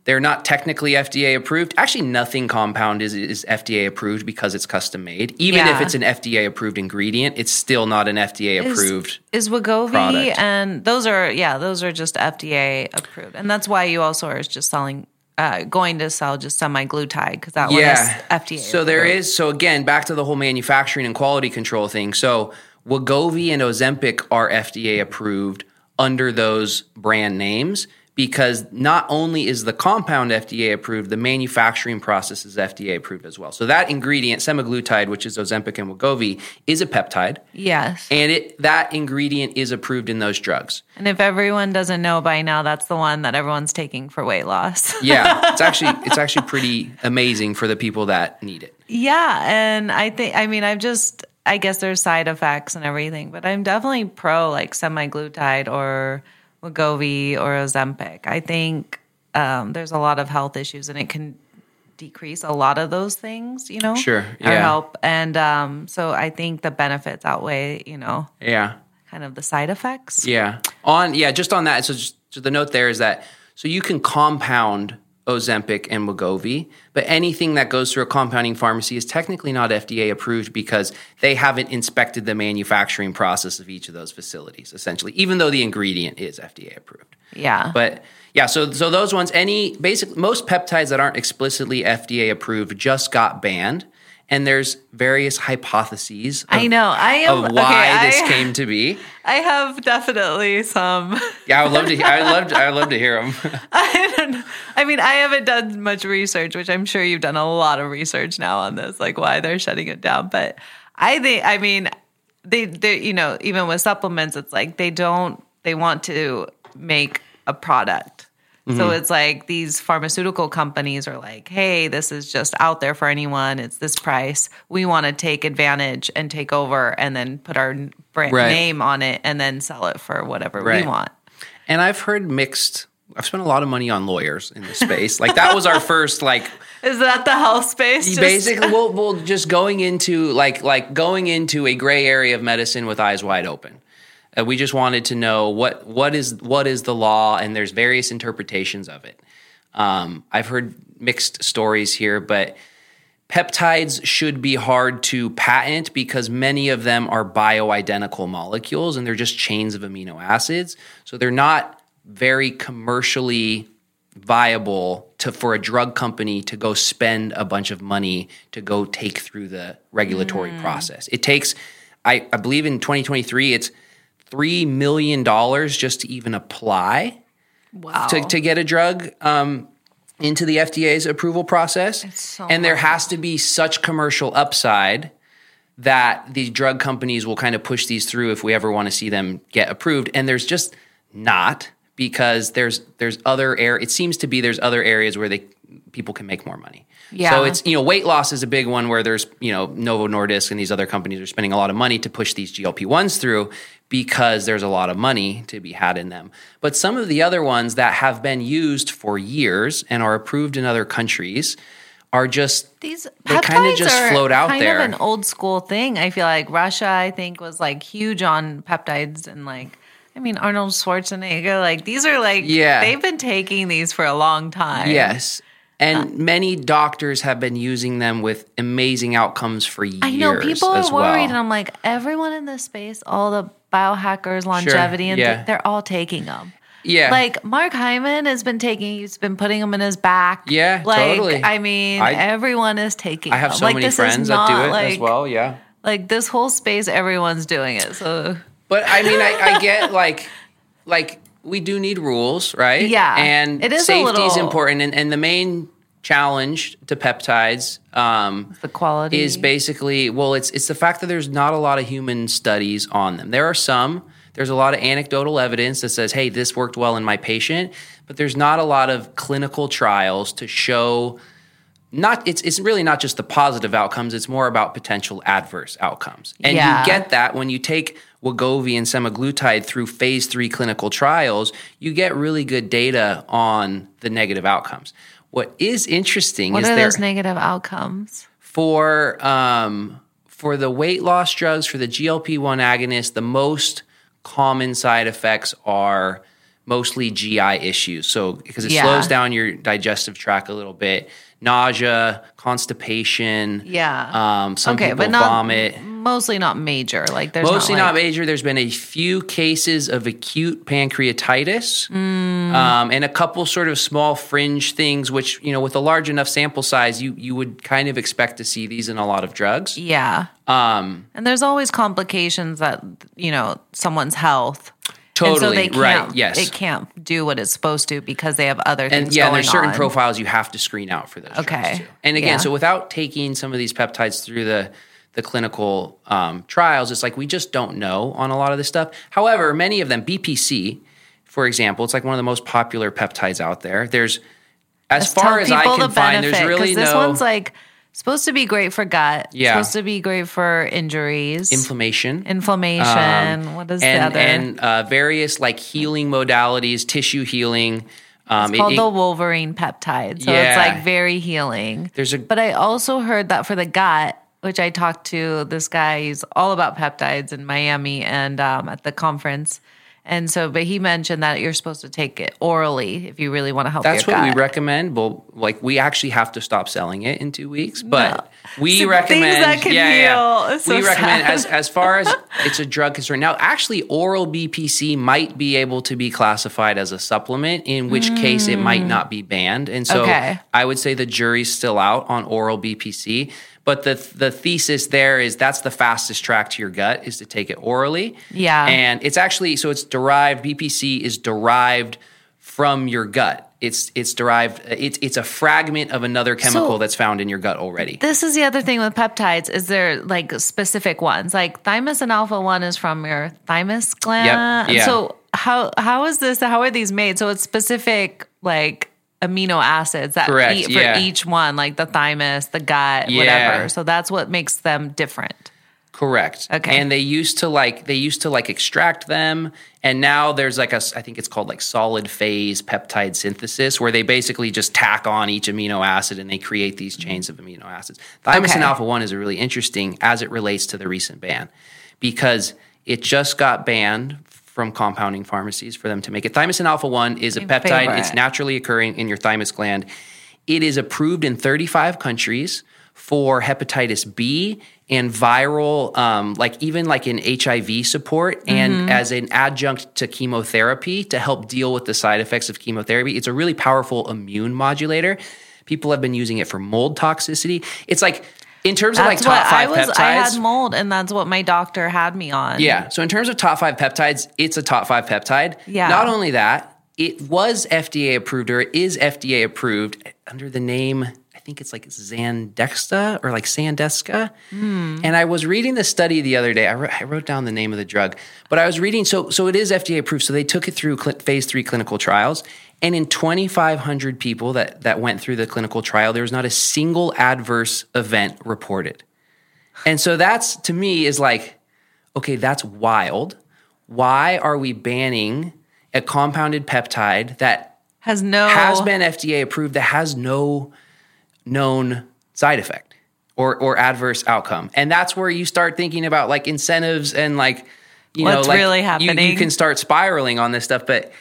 They're not technically FDA approved. Actually, nothing compound is, is FDA approved because it's custom made. Even if it's an FDA approved ingredient, it's still not an FDA approved. Is Wegovy product. and those are yeah, those are just FDA approved, and that's why you also are just selling, uh, going to sell just semaglutide because that one is FDA. So there is so again back to the whole manufacturing and quality control thing. So Wegovy and Ozempic are FDA approved under those brand names because not only is the compound FDA approved, the manufacturing process is FDA approved as well. So that ingredient, semaglutide, which is Ozempic and Wegovy, is a peptide, yes. and it that ingredient is approved in those drugs. And if everyone doesn't know by now, that's the one that everyone's taking for weight loss. <laughs> Yeah, it's <laughs> actually it's actually pretty amazing for the people that need it. yeah, and I think I mean I've just I guess there's side effects and everything, but I'm definitely pro like semaglutide or Wegovy or Ozempic. I think um, there's a lot of health issues, and it can decrease a lot of those things. You know, Sure, Yeah. or help. And um, so I think the benefits outweigh you know Yeah. kind of the side effects. Yeah. On yeah, just on that. So just so the note there is that so you can compound Ozempic and Wegovy, but anything that goes through a compounding pharmacy is technically not FDA approved because they haven't inspected the manufacturing process of each of those facilities. Essentially, even though the ingredient is FDA approved. Yeah, But yeah, so so those ones, any basic most peptides that aren't explicitly FDA approved just got banned. And there's various hypotheses. Of, I know. I am of why okay, this I- <laughs> came to be. I have definitely some. <laughs> Yeah, I would love to. I love. I love to hear them. <laughs> I don't. I mean, I haven't done much research, which I'm sure you've done a lot of research now on this, like why they're shutting it down. But I think, I mean, they, they, you know, even with supplements, it's like they don't, they want to make a product. So mm-hmm. it's like these pharmaceutical companies are like, hey, this is just out there for anyone. It's this price. We want to take advantage and take over and then put our brand Right. name on it and then sell it for whatever Right. we want. And I've heard mixed. I've spent a lot of money on lawyers in this space. Like that was our <laughs> first like Is that the health space? Just- basically we'll, <laughs> we'll just going into like like going into a gray area of medicine with eyes wide open. Uh, we just wanted to know what what is what is the law, and there's various interpretations of it. Um, I've heard mixed stories here, but peptides should be hard to patent because many of them are bioidentical molecules and they're just chains of amino acids. So they're not very commercially viable to for a drug company to go spend a bunch of money to go take through the regulatory process. It takes I, I believe in 2023 it's three million dollars just to even apply wow. to, to get a drug um, into the FDA's approval process. so and there has to be such commercial upside that the drug companies will kind of push these through if we ever want to see them get approved. And there's just not because there's there's other air. It seems to be there's other areas where they people can make more money. Yeah. So it's you know weight loss is a big one where there's you know Novo Nordisk and these other companies are spending a lot of money to push these GLP ones through because there's a lot of money to be had in them. But some of the other ones that have been used for years and are approved in other countries are just These They kinda just float out kind there. of an old school thing. I feel like Russia, I think, was like huge on peptides and like, I mean, Arnold Schwarzenegger. Like these are like, Yeah. they've been taking these for a long time. yes. Uh, And many doctors have been using them with amazing outcomes for years. I know people are worried, well. and I'm like, everyone in this space, all the biohackers, longevity, and yeah. th- they're all taking them. yeah, Like Mark Hyman has been taking, he's been putting them in his back. Yeah, like, totally. I mean, I- everyone is taking. I have them. so like, many friends that do it like, as well. Yeah. Like this whole space, everyone's doing it. So But I mean, I, I get like, like we do need rules, right? Yeah, and it is safety is important, and, and the main challenge to peptides um, the quality is basically well, it's it's the fact that there's not a lot of human studies on them. There are some. There's a lot of anecdotal evidence that says, "Hey, this worked well in my patient," but there's not a lot of clinical trials to show not it's it's really not just the positive outcomes it's more about potential adverse outcomes and Yeah. you get that when you take Wegovy and semaglutide through phase 3 clinical trials you get really good data on the negative outcomes what is interesting What is are there those negative outcomes? for um for the weight loss drugs, for the GLP 1 agonist, the most common side effects are mostly GI issues. So, because it Yeah. slows down your digestive tract a little bit, nausea, constipation. Yeah. Um, some okay, people but not vomit. mostly not major. Like there's Mostly not, not, like, major. There's been a few cases of acute pancreatitis Mm. um, and a couple sort of small fringe things, which, you know, with a large enough sample size, you, you would kind of expect to see these in a lot of drugs. Yeah. Um, And there's always complications that you know someone's health. Totally. and so they can't, right. Yes. It can't do what it's supposed to because they have other things and yeah, going there's certain on. profiles you have to screen out for those. Okay. And again, Yeah. so without taking some of these peptides through the the clinical um, trials, it's like we just don't know on a lot of this stuff. However, many of them, BPC, for example, it's like one of the most popular peptides out there. There's as Just far as I can the find, benefit, there's really this no one's like supposed to be great for gut. Yeah. Supposed to be great for injuries, inflammation. inflammation. what is the and other? and uh, various like healing modalities, tissue healing. Um, it's called it- the Wolverine peptide. So Yeah. it's like very healing. There's a- but I also heard that for the gut, which I talked to this guy, he's all about peptides in Miami and um, at the conference. And so, but he mentioned that you're supposed to take it orally if you really want to help That's what gut. we recommend. Well, like we actually have to stop selling it in two weeks, but No. we So recommend things that can yeah, yeah. so we recommend as <laughs> as far as it's a drug concern. Now, actually, oral BPC might be able to be classified as a supplement, in which case it might not be banned. And so, Mm. Okay. I would say the jury's still out on oral BPC. But the the thesis there is that's the fastest track to your gut is to take it orally. Yeah. And it's actually so it's derived BPC is derived from your gut. It's it's derived it's it's a fragment of another chemical So- that's found in your gut already. This is the other thing with peptides is there like specific ones like thymosin alpha one is from your thymus gland. yeah. So how how is this? How are these made? So it's specific like amino acids that Correct, eat for yeah. each one, like the thymus, the gut, Yeah. whatever. So that's what makes them different. Correct. Okay. And they used to like they used to like extract them, and now there's like a I think it's called like solid phase peptide synthesis, where they basically just tack on each amino acid and they create these mm-hmm. chains of amino acids. Thymosin Okay. alpha one is a really interesting as it relates to the recent ban, because it just got banned from compounding pharmacies for them to make it. Thymosin alpha one is a My peptide. favorite. It's naturally occurring in your thymus gland. It is approved in 35 countries for hepatitis B and viral, um, like even like in HIV support and as an adjunct to chemotherapy to help deal with the side effects of chemotherapy. It's a really powerful immune modulator. People have been using it for mold toxicity. It's like in terms of like top what I five was. peptides. I had mold, and that's what my doctor had me on. Yeah. So in terms of top five peptides, it's a top five peptide. Yeah. Not only that, it was FDA approved or it is FDA approved under the name, I think it's like Zandexta or like Sandeska. Hmm. And I was reading the study the other day. I wrote, I wrote down the name of the drug, but I was reading. So, so it is FDA approved. So they took it through cl- phase three clinical trials. And in 2,500 people that, that went through the clinical trial, there was not a single adverse event reported. And so that's to me is like, okay, that's wild. Why are we banning a compounded peptide that has no has been FDA approved that has no known side effect or or adverse outcome? And that's where you start thinking about like incentives and like you What's know like really you- You, can start spiraling on this stuff, but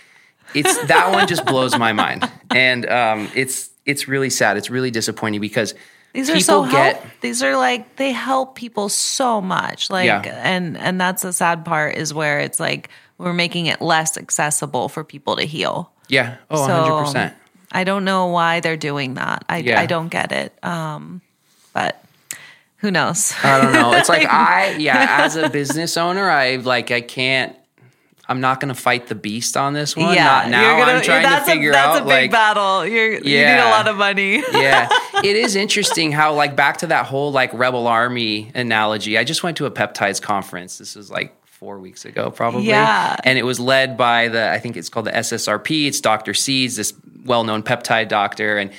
it's that one just blows my mind, and um, it's it's really sad. It's really disappointing because These are people so get help. These are like they help people so much. Like Yeah. and and that's the sad part is where it's like we're making it less accessible for people to heal. yeah oh So 100 percent. I don't know why they're doing that. I Yeah. I don't get it. Um, but who knows? I don't know. It's <laughs> like I, yeah, as a business owner, I like I can't. I'm not going to fight the beast on this one. not now. I'm trying to figure a, that's out a big like, battle. You're, You need a lot of money. <laughs> yeah, it is interesting how like back to that whole like rebel army analogy. I just went to a peptides conference. This was like four weeks ago, probably. Yeah. and it was led by the I think it's called the SSRP. It's Dr. Seeds, this well-known peptide doctor, and.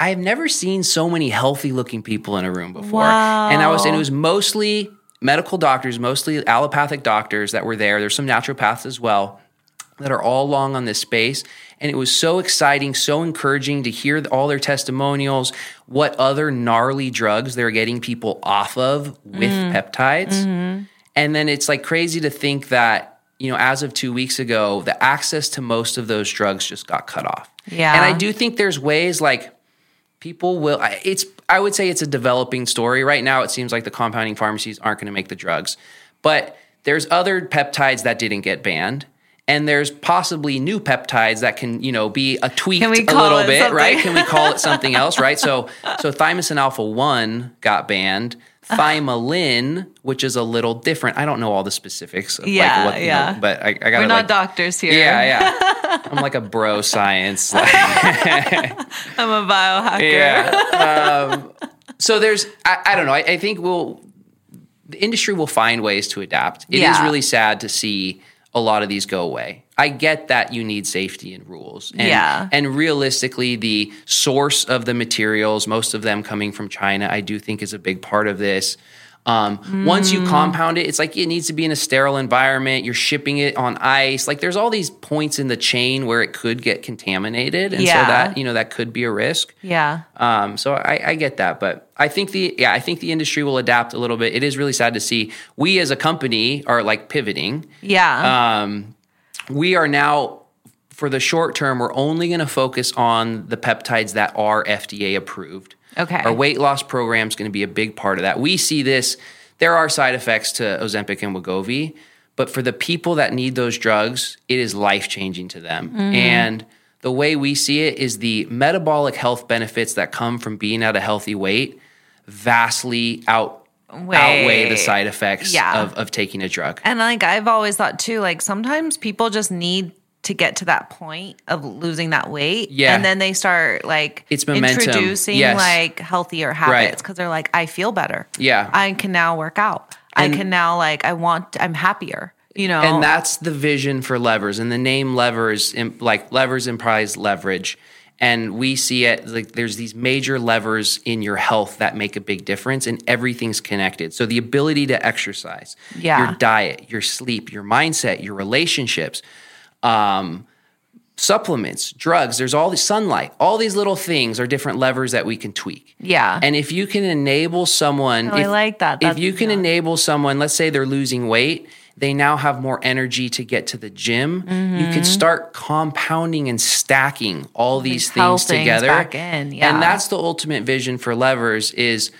I've never seen so many healthy looking people in a room before. Wow. And I was, and it was mostly medical doctors, mostly allopathic doctors that were there. There's some naturopaths as well. that are all along on this space. And it was so exciting, so encouraging to hear all their testimonials, what other gnarly drugs they're getting people off of with mm-hmm. peptides. Mm-hmm. And then it's like crazy to think that, you know, as of two weeks ago, the access to most of those drugs just got cut off. Yeah. And I do think there's ways like people will, it's, I would say it's a developing story. Right now, it seems like the compounding pharmacies aren't going to make the drugs. But there's other peptides that didn't get banned. And there's possibly new peptides that can, you know, be a tweak a little bit, something? right? Can we call it <laughs> something else, right? So, so thymosin alpha one got banned. <laughs> Thymalin, which is a little different. I don't know all the specifics. Of Yeah, like what, you yeah. know, but I, I got We're not like, doctors here. yeah, yeah. <laughs> I'm like a bro science. like- <laughs> I'm a biohacker. yeah. Um, so there's, I, I don't know. I, I think we'll, the industry will find ways to adapt. It is Yeah. really sad to see a lot of these go away. I get that you need safety and rules. And, Yeah. And realistically, the source of the materials, most of them coming from China, I do think is a big part of this. Um, Once Mm. you compound it, it's like it needs to be in a sterile environment. You're shipping it on ice. Like there's all these points in the chain where it could get contaminated, and Yeah. so that you know that could be a risk. Yeah. Um, so I, I get that, but I think the yeah I think the industry will adapt a little bit. It is really sad to see we as a company are like pivoting. Yeah. Um, we are now for the short term we're only going to focus on the peptides that are FDA approved. Okay. Our weight loss program is going to be a big part of that. We see this. There are side effects to Ozempic and Wegovy, but for the people that need those drugs, it is life changing to them. Mm-hmm. And the way we see it is the metabolic health benefits that come from being at a healthy weight vastly out outweigh the side effects Yeah. of, of taking a drug. And like I've always thought too, like sometimes people just need to get to that point of losing that weight. Yeah. And then they start like It's momentum. introducing Yes. like healthier habits because they're like, I feel better. Yeah. I can now work out. I can now like I want I'm happier. You know? and that's the vision for levers and the name levers like levers implies leverage and we see it like there's these major levers in your health that make a big difference and everything's connected so the ability to exercise Yeah. your diet your sleep your mindset your relationships um, supplements drugs there's all the sunlight all these little things are different levers that we can tweak Yeah. and if you can enable someone, Oh, I if, like that. If you can yeah. enable someone, let's say they're losing weight, they now have more energy to get to the gym. You can start compounding and stacking all these, Mm-hmm. These things together. yeah. And that's the ultimate vision for levers is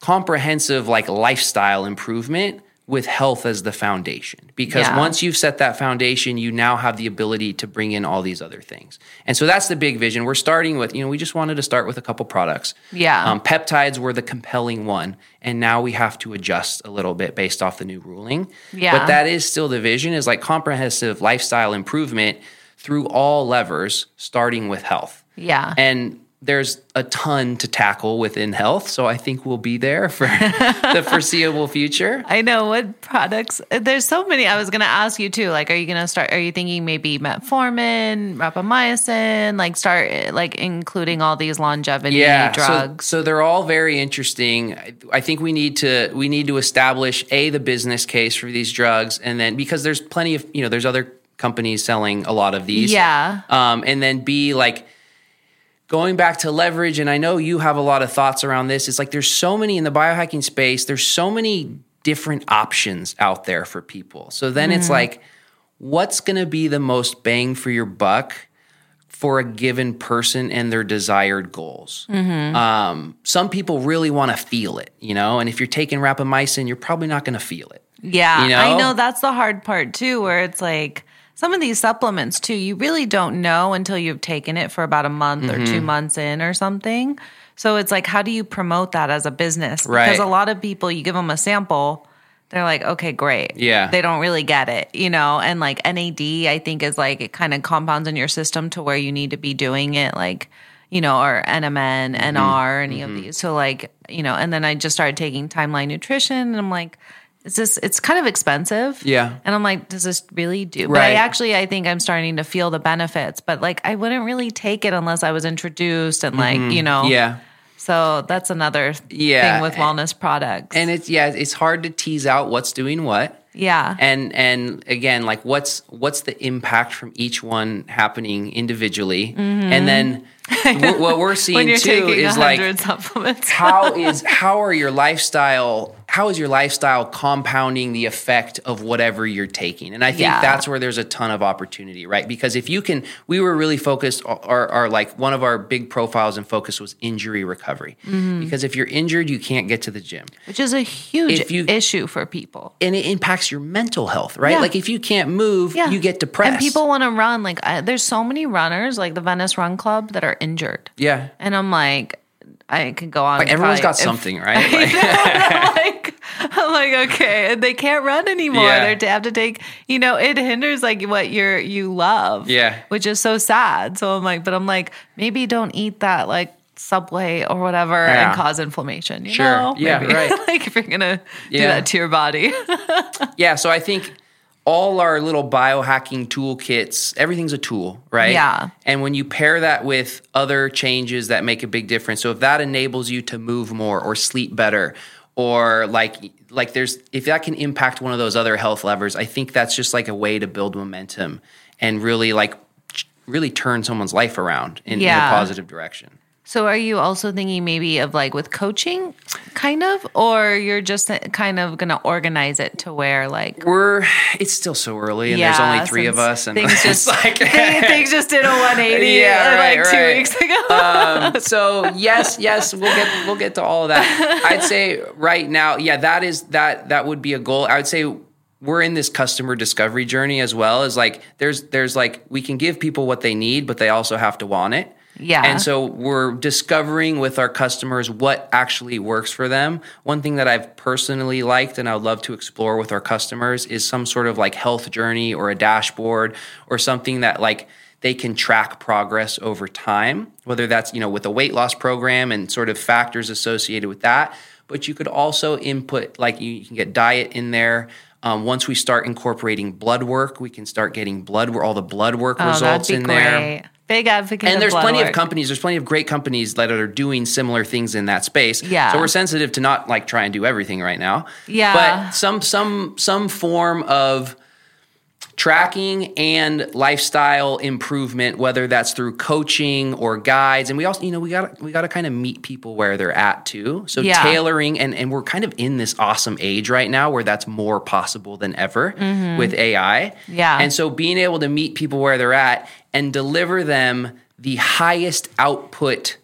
comprehensive like lifestyle improvement with health as the foundation. Because Yeah. once you've set that foundation, you now have the ability to bring in all these other things. And so that's the big vision. We're starting with, you know, we just wanted to start with a couple products. Yeah. Um, peptides were the compelling one. And now we have to adjust a little bit based off the new ruling. Yeah. But that is still the vision is like comprehensive lifestyle improvement through all levers, starting with health. Yeah. And there's a ton to tackle within health. So I think we'll be there for <laughs> the foreseeable future. I know what products. There's so many. I was going to ask you too. Like, are you going to start? Are you thinking maybe metformin, rapamycin? Like, start like including all these longevity yeah, drugs. So, so they're all very interesting. I, I think we need to we need to establish a the business case for these drugs, and then because there's plenty of you know there's other companies selling a lot of these. Yeah. Um, and then B like going back to leverage, and I know you have a lot of thoughts around this. It's like there's so many in the biohacking space. There's so many different options out there for people. So then it's like, what's going to be the most bang for your buck? for a given person and their desired goals. Um, some people really want to feel it, you know, and if you're taking rapamycin, you're probably not going to feel it. Yeah, You know? I know that's the hard part too, where it's like some of these supplements too, you really don't know until you've taken it for about a month or Mm-hmm. two months in or something. So it's like, how do you promote that as a business? Right. Because a lot of people, you give them a sample, they're like, okay, great. Yeah. They don't really get it, you know? And like NAD, I think is like, it kind of compounds in your system to where you need to be doing it, like, you know, or NMN, Mm-hmm. NR, any of these. So like, you know, and then I just started taking Timeline Nutrition and I'm like, is this, it's kind of expensive. Yeah. And I'm like, does this really do? But I actually, I think I'm starting to feel the benefits, but like, I wouldn't really take it unless I was introduced and like, you know, Mm-hmm. Yeah. so that's another Yeah. thing with wellness products. And it's, yeah, it's hard to tease out what's doing what. Yeah. and and again like what's what's the impact from each one happening individually and then <laughs> wh- what we're Mm-hmm. seeing too is like supplements. how <laughs> is how are your lifestyle how is your lifestyle compounding the effect of whatever you're taking and i think Yeah. that's where there's a ton of opportunity right because if you can we were really focused our, our like one of our big profiles and focus was injury recovery Mm-hmm. because if you're injured you can't get to the gym which is a huge you- issue for people. and it impacts your mental health right Yeah. like if you can't move you get depressed And people want to run. Like, I, there's so many runners, like the Venice Run Club, that are injured. yeah And I'm like, I could go on. like everyone's got if- something <laughs> right Like- I'm like, I'm like, okay, and they can't run anymore. Yeah. They have to take, you know, it hinders like what you're you love. Yeah. which is so sad. So I'm like, but I'm like, maybe don't eat that like Subway or whatever Yeah. and cause inflammation. You Sure. know? Yeah, Maybe. right. <laughs> like if you're gonna do that to your body. <laughs> Yeah, so I think all our little biohacking toolkits, everything's a tool, right? Yeah. And when you pair that with other changes that make a big difference, so if that enables you to move more or sleep better, or like like there's if that can impact one of those other health levers, I think that's just like a way to build momentum and really like really turn someone's life around in, in a positive direction. So are you also thinking maybe of like with coaching kind of or you're just kind of going to organize it to where like We're it's still so early and there's only three of us and things <laughs> just like things, <laughs> things just did a <laughs> 180 Yeah, right, like 2 right. weeks ago. um, so yes, yes, we'll get we'll get to all of that. I'd say right now, yeah, that is that that would be a goal. I would say we're in this customer discovery journey as well as like there's there's like we can give people what they need, but they also have to want it. Yeah. And so we're discovering with our customers what actually works for them. One thing that I've personally liked and I would love to explore with our customers is some sort of like health journey or a dashboard or something that like they can track progress over time, whether that's, you know, with a weight loss program and sort of factors associated with that. But you could also input, like you, you can get diet in there. Um, once we start incorporating blood work, we can start getting blood, where all the blood work Oh, results in great. there Big advocate and there's blood plenty of companies there's plenty of great companies that are doing similar things in that space Yeah. so we're sensitive to not like try and do everything right now Yeah. but some some some form of tracking and lifestyle improvement whether that's through coaching or guides and we also you know we got we got to kind of meet people where they're at too so Yeah. tailoring and and we're kind of in this awesome age right now where that's more possible than ever with AI Mm-hmm. Yeah. and so being able to meet people where they're at and deliver them the highest output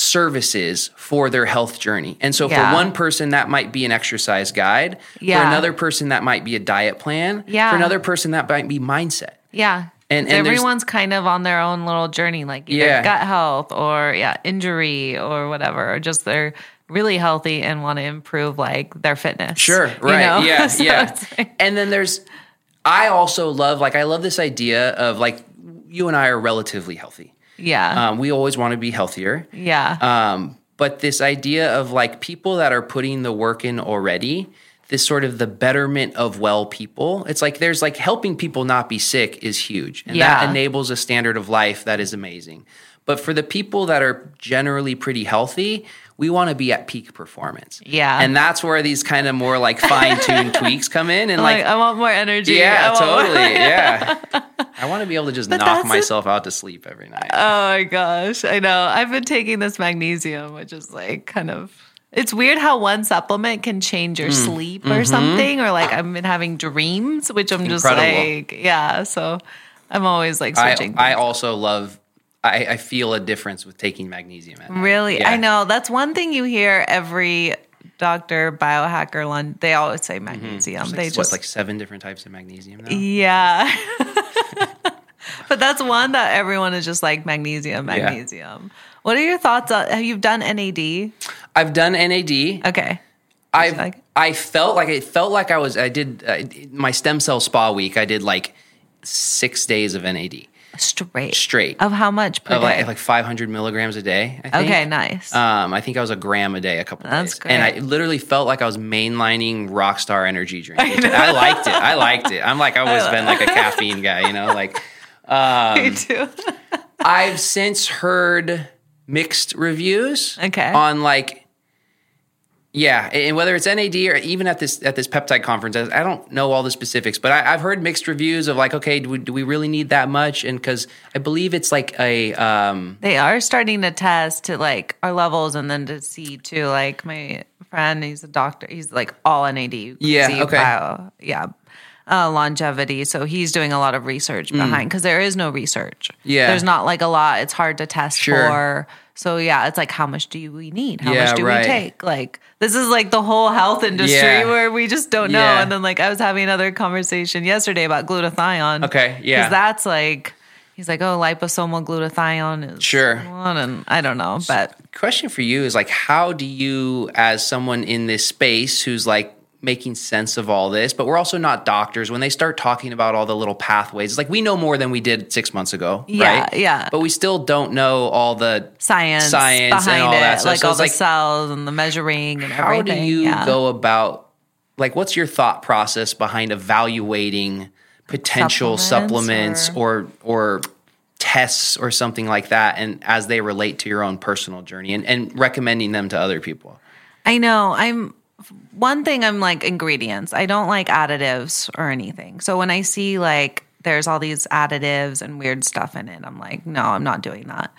services for their health journey. And so Yeah. for one person that might be an exercise guide, Yeah. for another person that might be a diet plan, Yeah. for another person that might be mindset. Yeah. And- And, everyone's kind of on their own little journey, like either Yeah. gut health or yeah, injury or whatever, or just they're really healthy and want to improve like their fitness. Sure, you right. know? Yeah, <laughs> So yeah. like- and then there's I also love like I love this idea of like you and I are relatively healthy. Yeah. Um, we always want to be healthier. yeah. Um, but this idea of like people that are putting the work in already, this sort of the betterment of well people, it's like there's like helping people not be sick is huge. And that enables a standard of life that is amazing. But for the people that are generally pretty healthy, we want to be at peak performance. Yeah. And that's where these kind of more like fine tuned <laughs> tweaks come in. And like, like, I want more energy. yeah, I totally. <laughs> yeah. I want to be able to just But knock myself out to sleep every night. Oh my gosh. I know. I've been taking this magnesium, which is like kind of it's weird how one supplement can change Mm. your sleep Mm-hmm. or something. Or like I've been having dreams, which I'm just like, yeah. So I'm always like switching. I things. also love. I, I feel a difference with taking magnesium. Really, Yeah. I know that's one thing you hear every doctor, biohacker, lunch. They always say magnesium. There's They like, just what, like seven different types of magnesium now. Yeah. <laughs> but that's one that everyone is just like magnesium, magnesium. What are your thoughts on have you done NAD? I've done NAD. Okay. I like- I felt like it felt like I was. I did uh, my stem cell spa week. I did like six days of NAD Straight. straight. Of how much per of day? like, like 500 milligrams a day. I think. okay, nice. Um, I think I was a gram a day a couple That's days, and I literally felt like I was mainlining Rockstar energy drink. <laughs> I, liked it. I liked it. I'm like I've always been like a caffeine guy, you know. Like <laughs> Me too. <laughs> I've since heard mixed reviews Okay. on like Yeah, and whether it's NAD or even at this at this peptide conference, I don't know all the specifics, but I, I've heard mixed reviews of like, okay, do we, do we really need that much? And because I believe it's like a um, They are starting to test to like our levels and then to see too. Like my friend, he's a doctor. He's like all NAD. Yeah, okay. bio- yeah. Uh, longevity. So he's doing a lot of research behind because there is no research. Mm. Yeah. There's not like a lot. It's hard to test Sure. for. So yeah, it's like how much do we need? How Yeah, much do right. we take? Like this is like the whole health industry Yeah. where we just don't know. Yeah. And then like I was having another conversation yesterday about glutathione. Okay, yeah. Because that's like he's like, oh, liposomal glutathione is Sure. one, and I don't know, but question for you is like how do you as someone in this space who's like making sense of all this but we're also not doctors when they start talking about all the little pathways it's like we know more than we did six months ago Yeah, right yeah. but we still don't know all the science, Science and behind all it, that like So all the like, cells and the measuring and how everything. do you yeah. go about like what's your thought process behind evaluating potential Supplements supplements, or or tests or something like that and as they relate to your own personal journey and, and recommending them to other people I know. I'm one thing I'm like ingredients. I don't like additives or anything. So when I see like there's all these additives and weird stuff in it, I'm like, no, I'm not doing that.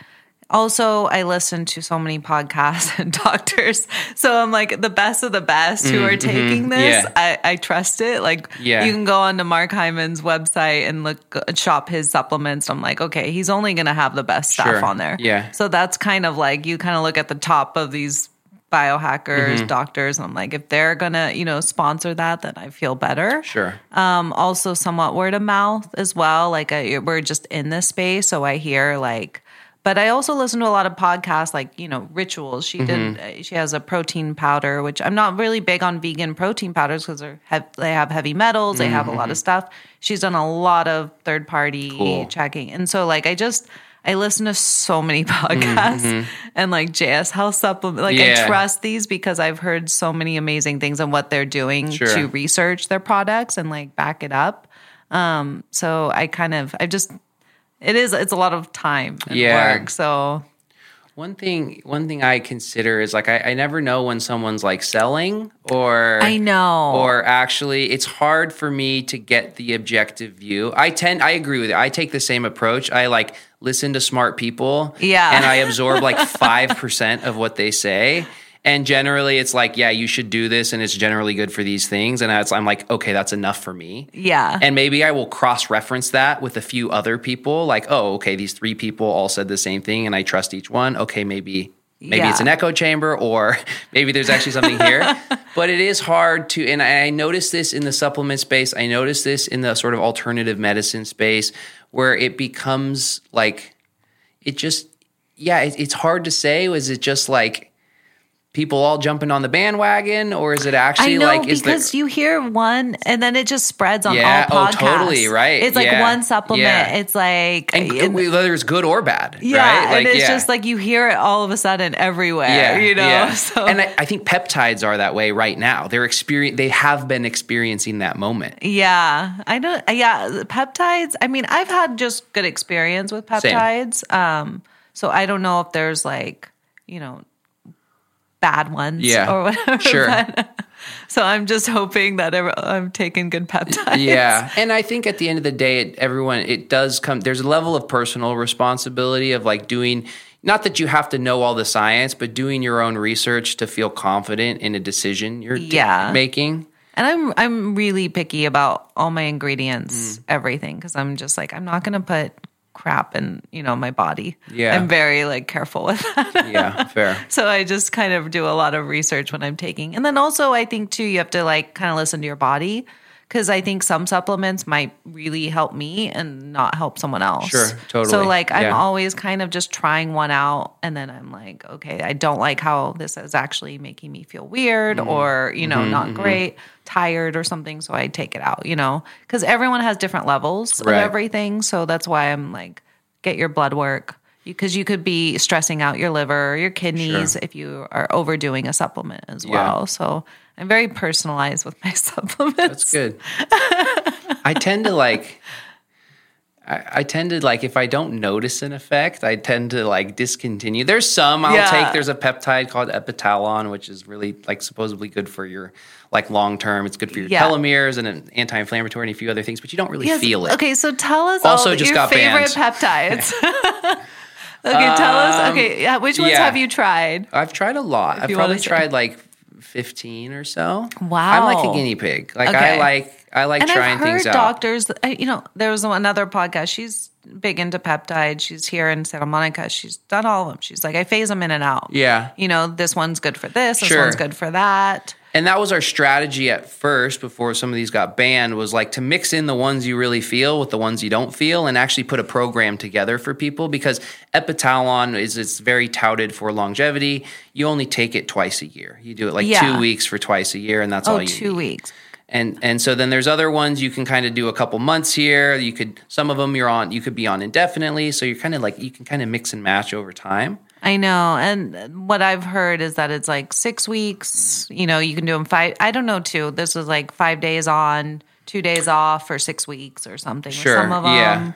Also, I listen to so many podcasts <laughs> and doctors. So I'm like the best of the best who are taking this. Mm-hmm. Yeah. I, I trust it. Like Yeah. you can go onto Mark Hyman's website and look shop his supplements. I'm like, okay, he's only gonna have the best stuff Sure. on there. Yeah. So that's kind of like you kind of look at the top of these biohackers, Mm-hmm. doctors. I'm like, if they're gonna, you know, sponsor that, then I feel better. sure Um, also somewhat word of mouth as well. Like I, we're just in this space, so I hear like. But I also listen to a lot of podcasts, like you know, rituals. She Mm-hmm. did. uh, She has a protein powder, which I'm not really big on vegan protein powders because they're they have heavy metals. They have a lot of stuff. She's done a lot of third party Mm-hmm. Cool. checking, and so like I just I listen to so many <laughs> podcasts and like JS Health supplement. Like I Mm-hmm. Trust these because I've heard so many amazing things on what they're doing Sure. to research their products and like back it up. Um, so I kind of I just it is it's a lot of time and Yeah. work. So One thing, one thing I consider is like I, I never know when someone's like selling or I know. or actually it's hard for me to get the objective view. I tend, I agree with you. I take the same approach. I like listen to smart people, Yeah. and I <laughs> absorb like five percent of what they say. And generally, it's like, yeah, you should do this, and it's generally good for these things. And I'm like, okay, that's enough for me. yeah. And maybe I will cross reference that with a few other people, like, oh, okay, these three people all said the same thing and I trust each one. Okay, maybe maybe Yeah. it's an echo chamber or <laughs> maybe there's actually something here. <laughs> but it is hard to and I noticed this in the supplement space. I noticed this in the sort of alternative medicine space where it becomes like it just yeah, it, it's hard to say. Was it just like people all jumping on the bandwagon, or is it I actually know like because you hear one and then it just spreads on Yeah, all oh, podcasts. totally, right, It's like yeah, one supplement. yeah. It's like and whether it's good or bad, yeah, right? and it's just like you hear it all of a sudden everywhere. Yeah. you know. <laughs> So and I, I think peptides are that way right now. They're experience. They have been experiencing that moment. Yeah, I don't. Yeah, peptides. I mean, I've had just good experience with Same. peptides. Um, so I don't know if there's like you know bad ones, Yeah, or whatever. sure. but- <laughs> so I'm just hoping that I'm taking good peptides. Yeah, and I think at the end of the day, it, everyone it does come. There's a level of personal responsibility of like doing. Not that you have to know all the science, but doing your own research to feel confident in a decision you're d- Yeah. making. And I'm I'm really picky about all my ingredients, Mm. everything, because I'm just like I'm not gonna put crap in you know my body. Yeah. I'm very like careful with that. Yeah, fair. <laughs> So I just kind of do a lot of research when I'm taking. And then also I think too you have to like kind of listen to your body cuz I think some supplements might really help me and not help someone else. Sure, totally. So like I'm Yeah. always kind of just trying one out and then I'm like, okay, I don't like how this is actually making me feel weird Mm-hmm. or, you know, not great, tired or something, so I take it out, you know. Cuz everyone has different levels Right. of everything, so that's why I'm like get your blood work because you could be stressing out your liver, your kidneys Sure. if you are overdoing a supplement as Yeah. well. So I'm very personalized with my <laughs> supplements. That's good. I tend to like. I, I tend to like if I don't notice an effect, I tend to like discontinue. There's some I'll Yeah. take. There's a peptide called epitalon, which is really like supposedly good for your like long term. It's good for your Yeah. telomeres and an anti-inflammatory and a few other things, but you don't really Yes. feel it. Okay, so tell us Also all just your got favorite banned. peptides. <laughs> <laughs> okay, tell us. Okay, yeah, which ones Um, yeah. have you tried? I've tried a lot. I've probably tried like 15 or so. Wow. I'm like a guinea pig. Like I like I like And trying I've heard things out. doctors. uh, You know, there was another podcast. She's big into peptides. She's here in Santa Monica. She's done all of them. She's like, I phase them in and out. Yeah. You know, this one's good for this. This Sure. one's good for that. And that was our strategy at first before some of these got banned was like to mix in the ones you really feel with the ones you don't feel and actually put a program together for people because Epitalon is it's very touted for longevity. You only take it twice a year. You do it like Yeah. 2 weeks for twice a year and that's Oh, all you two need. weeks. And and so then there's other ones you can kind of do a couple months here. You could some of them you're on you could be on indefinitely. So you're kind of like you can kind of mix and match over time. I know. And what I've heard is that it's like six weeks. You know, you can do them five. I don't know, too. This was like five days on, two days off for six weeks or something. Sure, Some of them. yeah.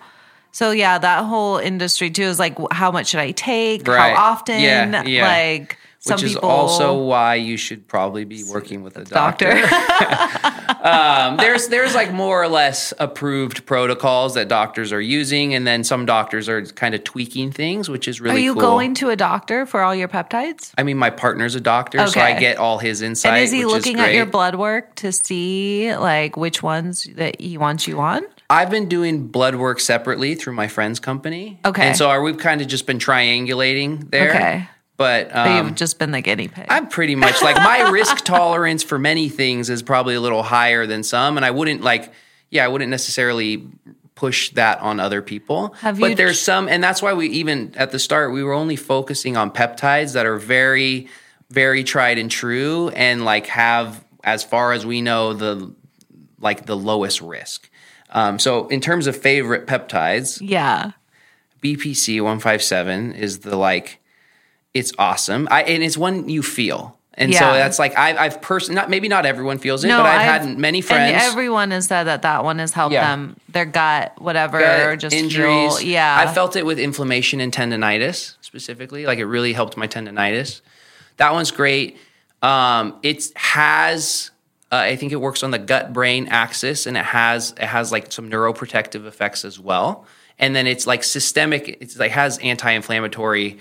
So, yeah, that whole industry, too, is like, how much should I take? Right. How often? Yeah, yeah. Like, some Which is people. also why you should probably be working with a doctor. doctor. <laughs> <laughs> um, there's there's like more or less approved protocols that doctors are using, and then some doctors are kind of tweaking things, which is really. Are you cool. going to a doctor for all your peptides? I mean, my partner's a doctor, so I get all his insight. And is he looking is at your blood work to see like which ones that he wants you on? I've been doing blood work separately through my friend's company. Okay. and so are, we've kind of just been triangulating there. Okay. But But um, you've just been the guinea pig. I'm pretty much like my <laughs> risk tolerance for many things is probably a little higher than some, and I wouldn't like, yeah, I wouldn't necessarily push that on other people. Have but there's tr- some, and that's why we even at the start we were only focusing on peptides that are very, very tried and true, and like have as far as we know the like the lowest risk. Um, so in terms of favorite peptides, yeah. BPC 157 is the like it's awesome. I and it's one you feel. And so that's like I, I've person not maybe not everyone feels it, No, but I've, I've- had many friends. And everyone has said that that one has helped Yeah. them, their gut, whatever, gut just injuries. Feel, yeah. I felt it with inflammation and tendonitis specifically. Like it really helped my tendonitis. That one's great. Um, it has, uh, I think it works on the gut brain axis, and it has it has like some neuroprotective effects as well. And then it's like systemic. It's like has anti-inflammatory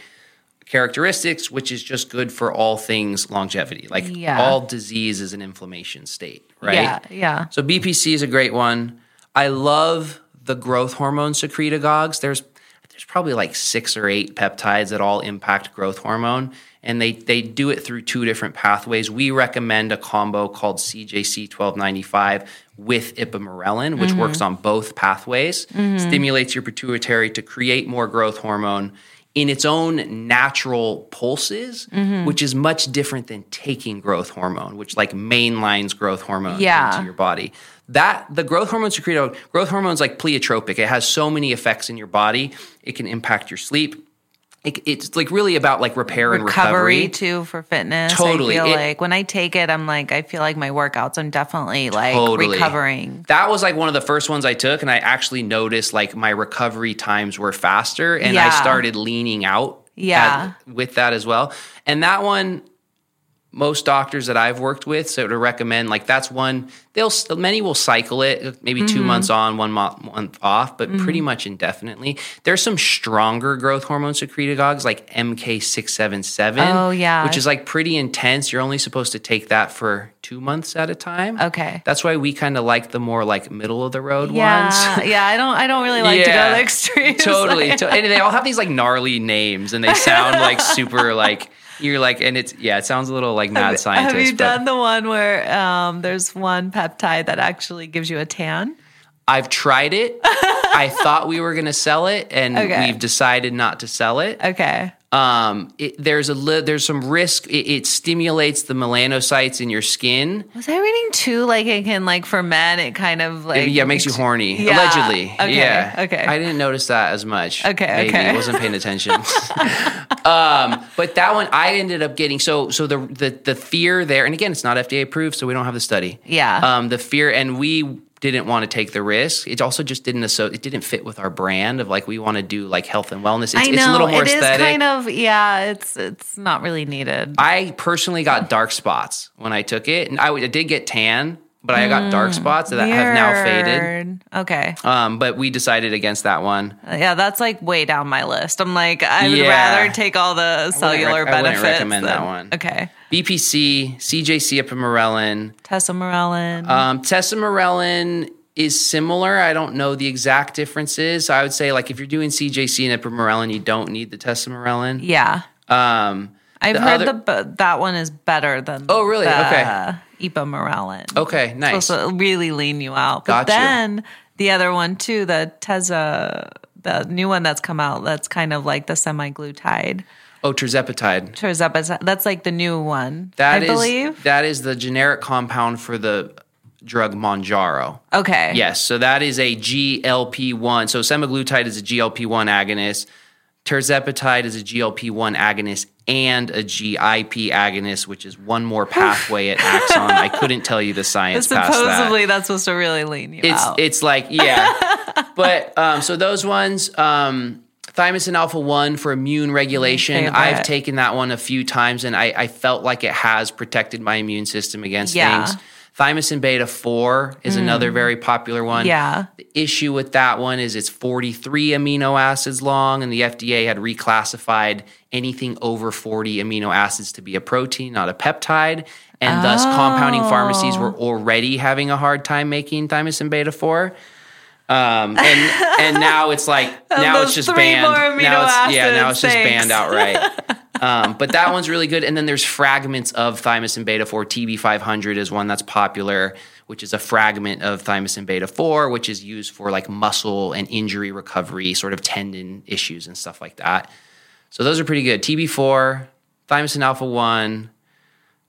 characteristics, which is just good for all things longevity. Like Yeah. all disease is an inflammation state, right? Yeah, yeah. So BPC is a great one. I love the growth hormone secretagogues. There's there's probably like six or eight peptides that all impact growth hormone, and they they do it through two different pathways. We recommend a combo called CJC 1295 with ipamorelin, which mm-hmm. works on both pathways, mm-hmm. stimulates your pituitary to create more growth hormone in its own natural pulses, mm-hmm. which is much different than taking growth hormone, which like mainlines growth hormone Yeah. into your body. That the growth hormone secreted growth hormone is like pleiotropic. It has so many effects in your body. It can impact your sleep. It, it's like really about like repair and recovery, recovery. too for fitness. Totally. I feel It- like when I take it, I'm like, I feel like my workouts, I'm definitely like Totally. recovering. That was like one of the first ones I took, and I actually noticed like my recovery times were faster, and I started leaning out. Yeah. at- with that as well, and that one, most doctors that I've worked with, so to recommend like that's one they'll many will cycle it maybe Mm-hmm. two months on, one mo- month off, but pretty much indefinitely. There's some stronger growth hormone secretagogues like MK677. Oh, yeah. which is like pretty intense. You're only supposed to take that for two months at a time. Okay. That's why we kind of like the more like middle of the road Yeah, ones. <laughs> yeah. I don't, I don't really like to go to Yeah. <laughs> the extremes. totally. Like- to- <laughs> and they all have these like gnarly names and they sound like super like you're like and it's yeah, it sounds a little like mad scientist. Have you done the one where um, there's one peptide that actually gives you a tan? I've tried it. <laughs> I thought we were gonna sell it and Okay. we've decided not to sell it. Okay. Um, it, there's a li- there's some risk. It, it stimulates the melanocytes in your skin. Was I reading too? Like it can like for men, it kind of like yeah, it makes you horny. Yeah. Allegedly. Okay, Yeah. okay. I didn't notice that as much. Okay, Maybe. okay. wasn't paying attention. <laughs> um, but that one I ended up getting so so the, the the fear there, and again, it's not FDA approved, so we don't have the study. Yeah. Um, the fear, and we didn't want to take the risk. It also just didn't asso- it didn't fit with our brand of like we want to do like health and wellness. It's, I know it's a little more it is aesthetic. kind of yeah. It's it's not really needed. I personally got dark spots when I took it, and I, I did get tan, but I got dark spots that have now faded. Okay. Um, but we decided against that one. Yeah, that's like way down my list. I'm like, I would Yeah. rather take all the cellular rec- I wouldn't benefits. recommend that one. Okay. BPC, CJC ipamorelin. Tessa Tesamorelin. um, tesamorelin is similar. I don't know the exact differences. I would say like if you're doing CJC and ipamorelin, you don't need the tesamorelin. yeah. Um, I've heard other- the that one is better than Oh, really? the Okay. Ipamorelin. okay, nice. to really lean you out. But Gotcha. then the other one too, the Teza, the new one that's come out, that's kind of like the semaglutide. Oh, terzepatide. Tirzepatide. That's like the new one, That I is believe. that is the generic compound for the drug Mounjaro. Okay. Yes, so that is a GLP-1. So semaglutide is a GLP-1 agonist. Tirzepatide is a GLP-1 agonist and a GIP agonist, which is one more pathway it acts on. I <laughs> couldn't tell you the science past that. Supposedly that's supposed to really lean you It's out. it's like yeah, <laughs> but um, so those ones, um, thymosin alpha one for immune regulation. Mm, I've taken that one a few times, and I, I felt like it has protected my immune system against Yeah. things. Thymosin beta four is mm. another very popular one. Yeah. The issue with that one is it's 43 amino acids long, and the FDA had reclassified anything over 40 amino acids to be a protein, not a peptide. And thus, compounding pharmacies were oh. already having a hard time making thymosin beta 4. Um, and and now it's like <laughs> now it's just banned. now it's, yeah, now it's just thanks. banned outright. <laughs> Um, but that one's really good. And then there's fragments of thymosin beta 4. TB500 is one that's popular, which is a fragment of thymosin beta 4, which is used for like muscle and injury recovery, sort of tendon issues and stuff like that. So those are pretty good. TB4, thymosin alpha 1,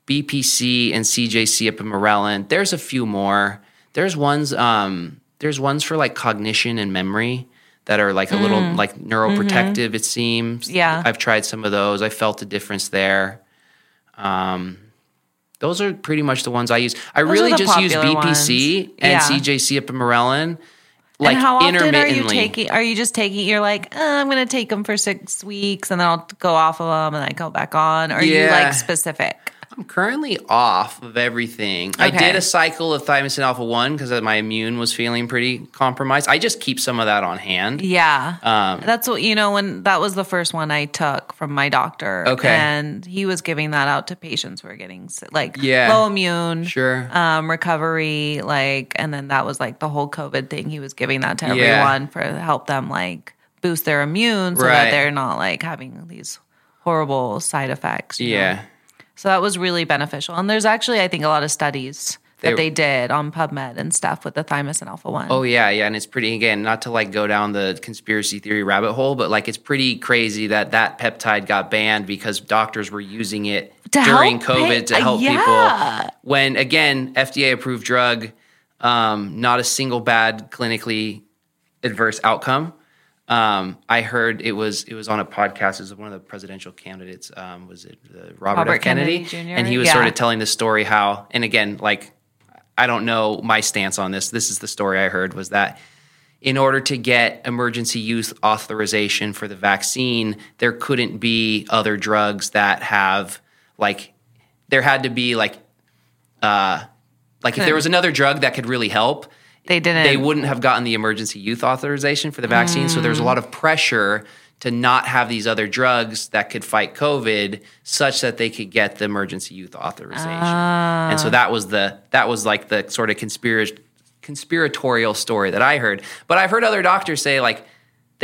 BPC, and CJC ipamorelin. There's a few more. There's ones. Um, there's ones for like cognition and memory that are like a little like neuroprotective. It seems. Yeah. I've tried some of those. I felt a difference there. Um, those are pretty much the ones I use. I are really just use BPC ones. and Yeah. CJC ipamorelin. Like and how often are you taking? Are you just taking? You're like, uh, I'm going to take them for six weeks, and then I'll go off of them, and then go back on. Are you like specific? I'm currently off of everything. I did a cycle of thymosin alpha 1 because my immune was feeling pretty compromised. I just keep some of that on hand. Yeah. Um, That's what, you know, when that was the first one I took from my doctor. Okay. And he was giving that out to patients who are getting sick, like Yeah. low immune, Sure. um, recovery, like, and then that was like the whole COVID thing. He was giving that to Yeah. everyone for help them like boost their immune so Right. that they're not like having these horrible side effects. Yeah. know? So that was really beneficial. And there's actually, I think, a lot of studies They- that they did on PubMed and stuff with the thymosin alpha 1. Oh yeah, yeah, and it's pretty again, not to like go down the conspiracy theory rabbit hole, but like it's pretty crazy that that peptide got banned because doctors were using it during COVID to help yeah. people. When again, FDA approved drug, um, not a single bad clinically adverse outcome. Um, I heard it was it was on a podcast. It was one of the presidential candidates. Um, was it uh, Robert, Robert F. Kennedy? Kennedy Jr.? And he was sort of telling the story how, and again, like I don't know my stance on this. This is the story I heard was that in order to get emergency use authorization for the vaccine, there couldn't be other drugs that have like there had to be like uh like if there was another drug that could really help, They didn't. they wouldn't have gotten the emergency use authorization for the vaccine. So there's a mm. lot of pressure to not have these other drugs that could fight COVID such that they could get the emergency use authorization. And so ah. that was the that was like the sort of conspiracy conspiratorial story that I heard. But I've heard other doctors say like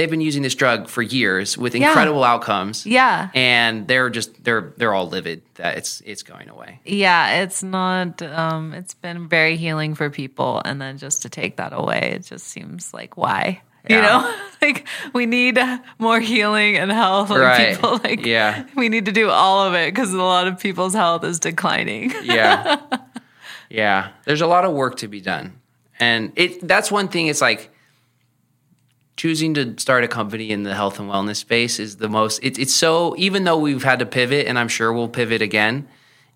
they've been using this drug for years with incredible outcomes. Yeah. And they're just they're they're all livid that it's it's going away. Yeah, it's not. Um, it's been very healing for people, and then just to take that away, it just seems like why. You know, <laughs> like we need more healing and health. Like Right. people, like Yeah. we need to do all of it because a lot of people's health is declining. <laughs> yeah yeah there's a lot of work to be done and it that's one thing it's like choosing to start a company in the health and wellness space is the most it, it's so even though we've had to pivot and i'm sure we'll pivot again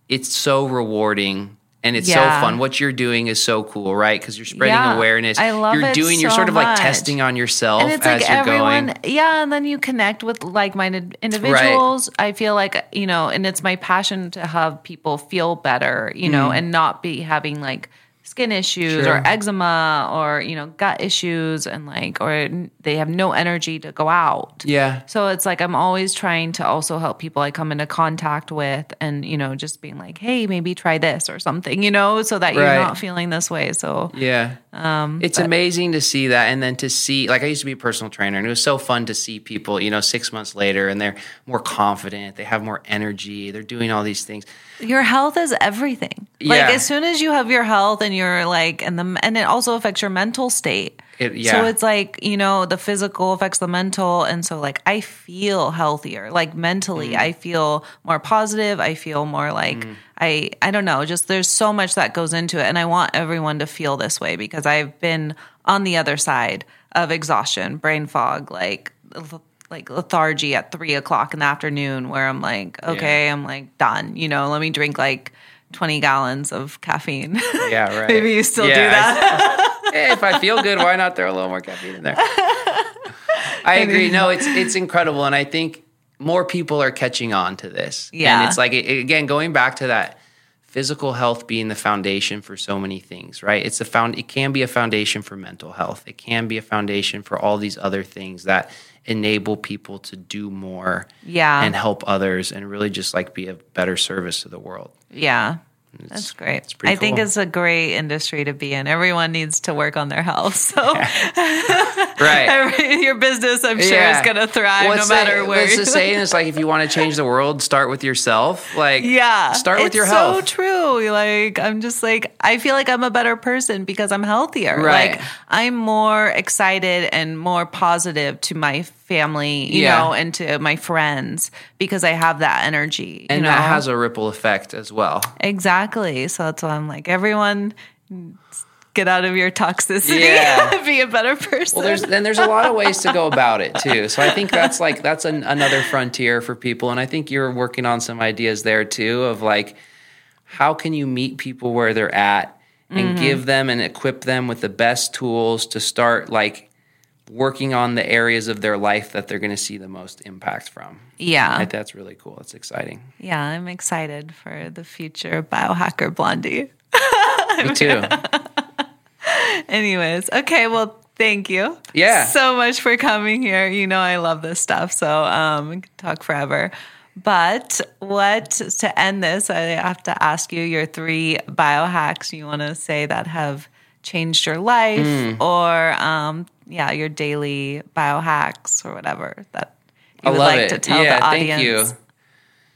it's so rewarding And it's Yeah. so fun. What you're doing is so cool, right? Because you're spreading Yeah. awareness. I love you're it doing. You're sort of like testing on yourself and it's as like you're everyone going. yeah and then you connect with like-minded individuals i feel like you know and it's my passion to have people feel better you know mm-hmm. and not be having like skin issues. Sure. or eczema or you know gut issues and like or they have no energy to go out Yeah. so it's like I'm always trying to also help people I come into contact with and, you know, just being like, hey, maybe try this or something, you know, so that you're not feeling this way. So Yeah. Um, it's amazing to see that. And then to see, like, I used to be a personal trainer, and it was so fun to see people, you know, six months later, and they're more confident, they have more energy, they're doing all these things. your health is everything. Like Yeah. as soon as you have your health and you're like, and the, and it also affects your mental state. It- yeah. So it's like, you know, the physical affects the mental. And so like, I feel healthier, like mentally, Mm. I feel more positive. I feel more like I, I don't know, just there's so much that goes into it. And I want everyone to feel this way because I've been on the other side of exhaustion, brain fog, like, like lethargy at three o'clock in the afternoon where I'm like, okay, I'm like done. You know, let me drink like 20 gallons of caffeine. Yeah, <laughs> right. Maybe you still do that. I- <laughs> hey, if I feel good, why not throw a little more caffeine in there? <laughs> I agree. No, it's it's incredible, and I think more people are catching on to this. Yeah. and it's like a- again going back to that physical health being the foundation for so many things, right? It's a found. It can be a foundation for mental health. It can be a foundation for all these other things that enable people to do more, Yeah. and help others, and really just like be a better service to the world. yeah. That's great. I think it's a great industry to be in. Everyone needs to work on their health. So <laughs> Right. every, your business, I'm sure, is going to thrive Well, no it's matter the, where It's you the saying. It's like if you want to change the world, start with yourself. Like, Yeah. start with it's your health. so true. Like I'm just like I feel like I'm a better person because I'm healthier. Right. Like I'm more excited and more positive to my family, you Yeah. know, and to my friends because I have that energy. and you know? that has a ripple effect as well. exactly. So that's why I'm like everyone get out of your toxicity. Yeah. <laughs> be a better person. Well, there's and there's a lot of ways to go about it too. So I think that's like that's an, another frontier for people, and I think you're working on some ideas there too of like how can you meet people where they're at and Mm-hmm. give them and equip them with the best tools to start like working on the areas of their life that they're going to see the most impact from. yeah. That's really cool. It's exciting. yeah, I'm excited for the future biohacker blondie. <laughs> Me too. <laughs> Anyways, okay, well, thank you. Yeah. So much for coming here. You know I love this stuff, so um we could talk forever. But what to end this, I have to ask you your three biohacks you want to say that have changed your life Hmm. or um yeah, your daily biohacks or whatever that you I would like it. to tell yeah, the audience. thank you.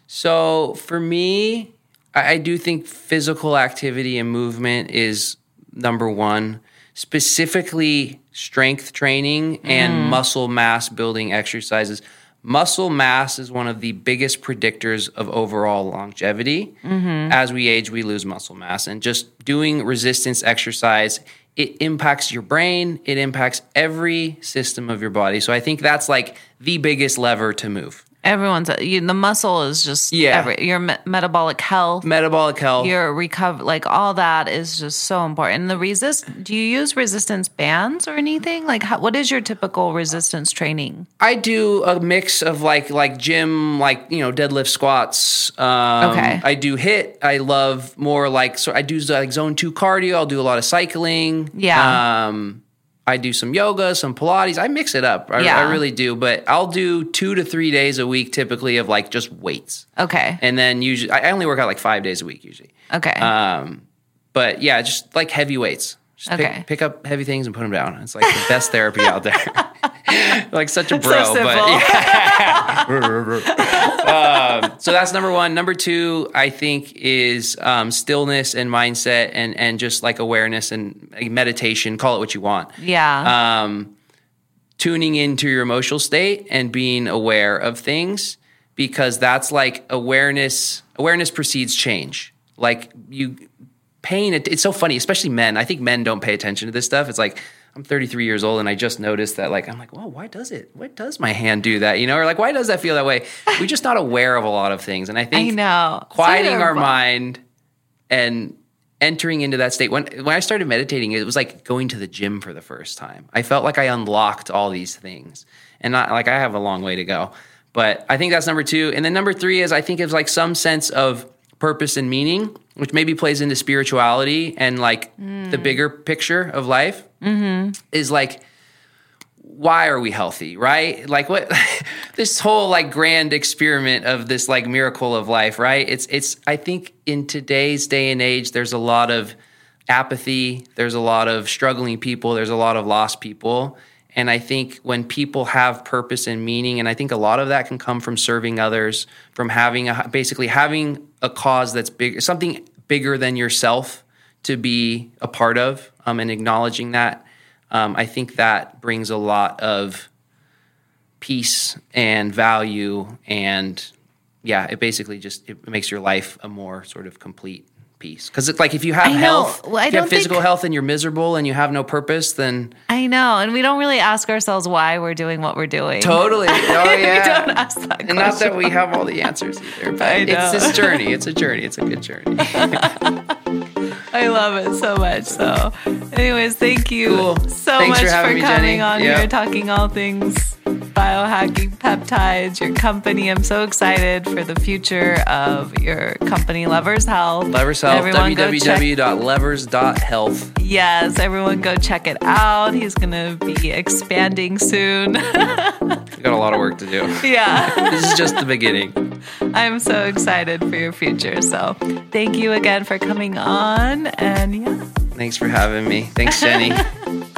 So for me, I, I do think physical activity and movement is number one. Specifically, strength training and Mm. muscle mass building exercises. Muscle mass is one of the biggest predictors of overall longevity. Mm-hmm. As we age, we lose muscle mass, and just doing resistance exercise it impacts your brain. It impacts every system of your body. So I think that's like the biggest lever to move. Everyone's you, the muscle is just Yeah. every, your me- metabolic health Metabolic health. your recover like all that is just so important and the resist do you use resistance bands or anything like how, what is your typical resistance training I do a mix of like like gym, like you know deadlift, squats. Um, Okay. I do hit. I love more like so. I do like zone two cardio. I'll do a lot of cycling. Yeah. Um, I do some yoga, some Pilates. I mix it up. I, Yeah. I really do. But I'll do two to three days a week, typically of like just weights, okay and then usually I only work out like five days a week usually. okay Um, but yeah, just like heavy weights. Just Okay. pick, pick up heavy things and put them down. It's like the best therapy out there. <laughs> <laughs> like such a bro, so but um, <laughs> so that's number one. Number two, I think, is um, stillness and mindset and and just like awareness and meditation. Call it what you want. yeah Um, tuning into your emotional state and being aware of things because that's like awareness. Awareness precedes change. Like you paying it. It's so funny, especially men. I think men don't pay attention to this stuff. It's like. I'm 33 years old and I just noticed that like I'm like, well, why does it? Why does my hand do that? You know, or like why does that feel that way? We're just not aware of a lot of things. And I i think know quieting our mind and entering into that state when when I started meditating, it was like going to the gym for the first time. I felt like I unlocked all these things, and not like I have a long way to go. But I think that's number two, and then number three is I think it's like some sense of purpose and meaning, which maybe plays into spirituality and like the mm. bigger picture of life. Mm-hmm. Is like why are we healthy right? Like what <laughs> this whole like grand experiment of this like miracle of life right? It's it's i think in today's day and age there's a lot of apathy there's a lot of struggling people there's a lot of lost people and i think when people have purpose and meaning and i think a lot of that can come from serving others from having a basically having a cause that's big something bigger than yourself to be a part of um, and acknowledging that um, I think that brings a lot of peace and value, and yeah, it basically just it makes your life a more sort of complete piece. Because it's like if you have health, Well, if you have don't think- physical health, and you're miserable and you have no purpose, then I know, and we don't really ask ourselves why we're doing what we're doing. totally, <laughs> oh we yeah. don't ask that and not that we have all the answers either, <laughs> but I it's this journey. It's a journey. It's a good journey. <laughs> I love it so much. So, anyways, thank you Cool. so Thanks much for for, me, coming on Yeah. here, talking all things biohacking, peptides, your company. I'm so excited for the future of your company, Lovers Health. Levers Health, check- www.levers.health. Yes, everyone go check it out. He's going to be expanding soon. We got a lot of work to do. <laughs> yeah. This is just the beginning. I'm so excited for your future. So, thank you again for coming on. And yeah. Thanks for having me. Thanks, Jenny. <laughs>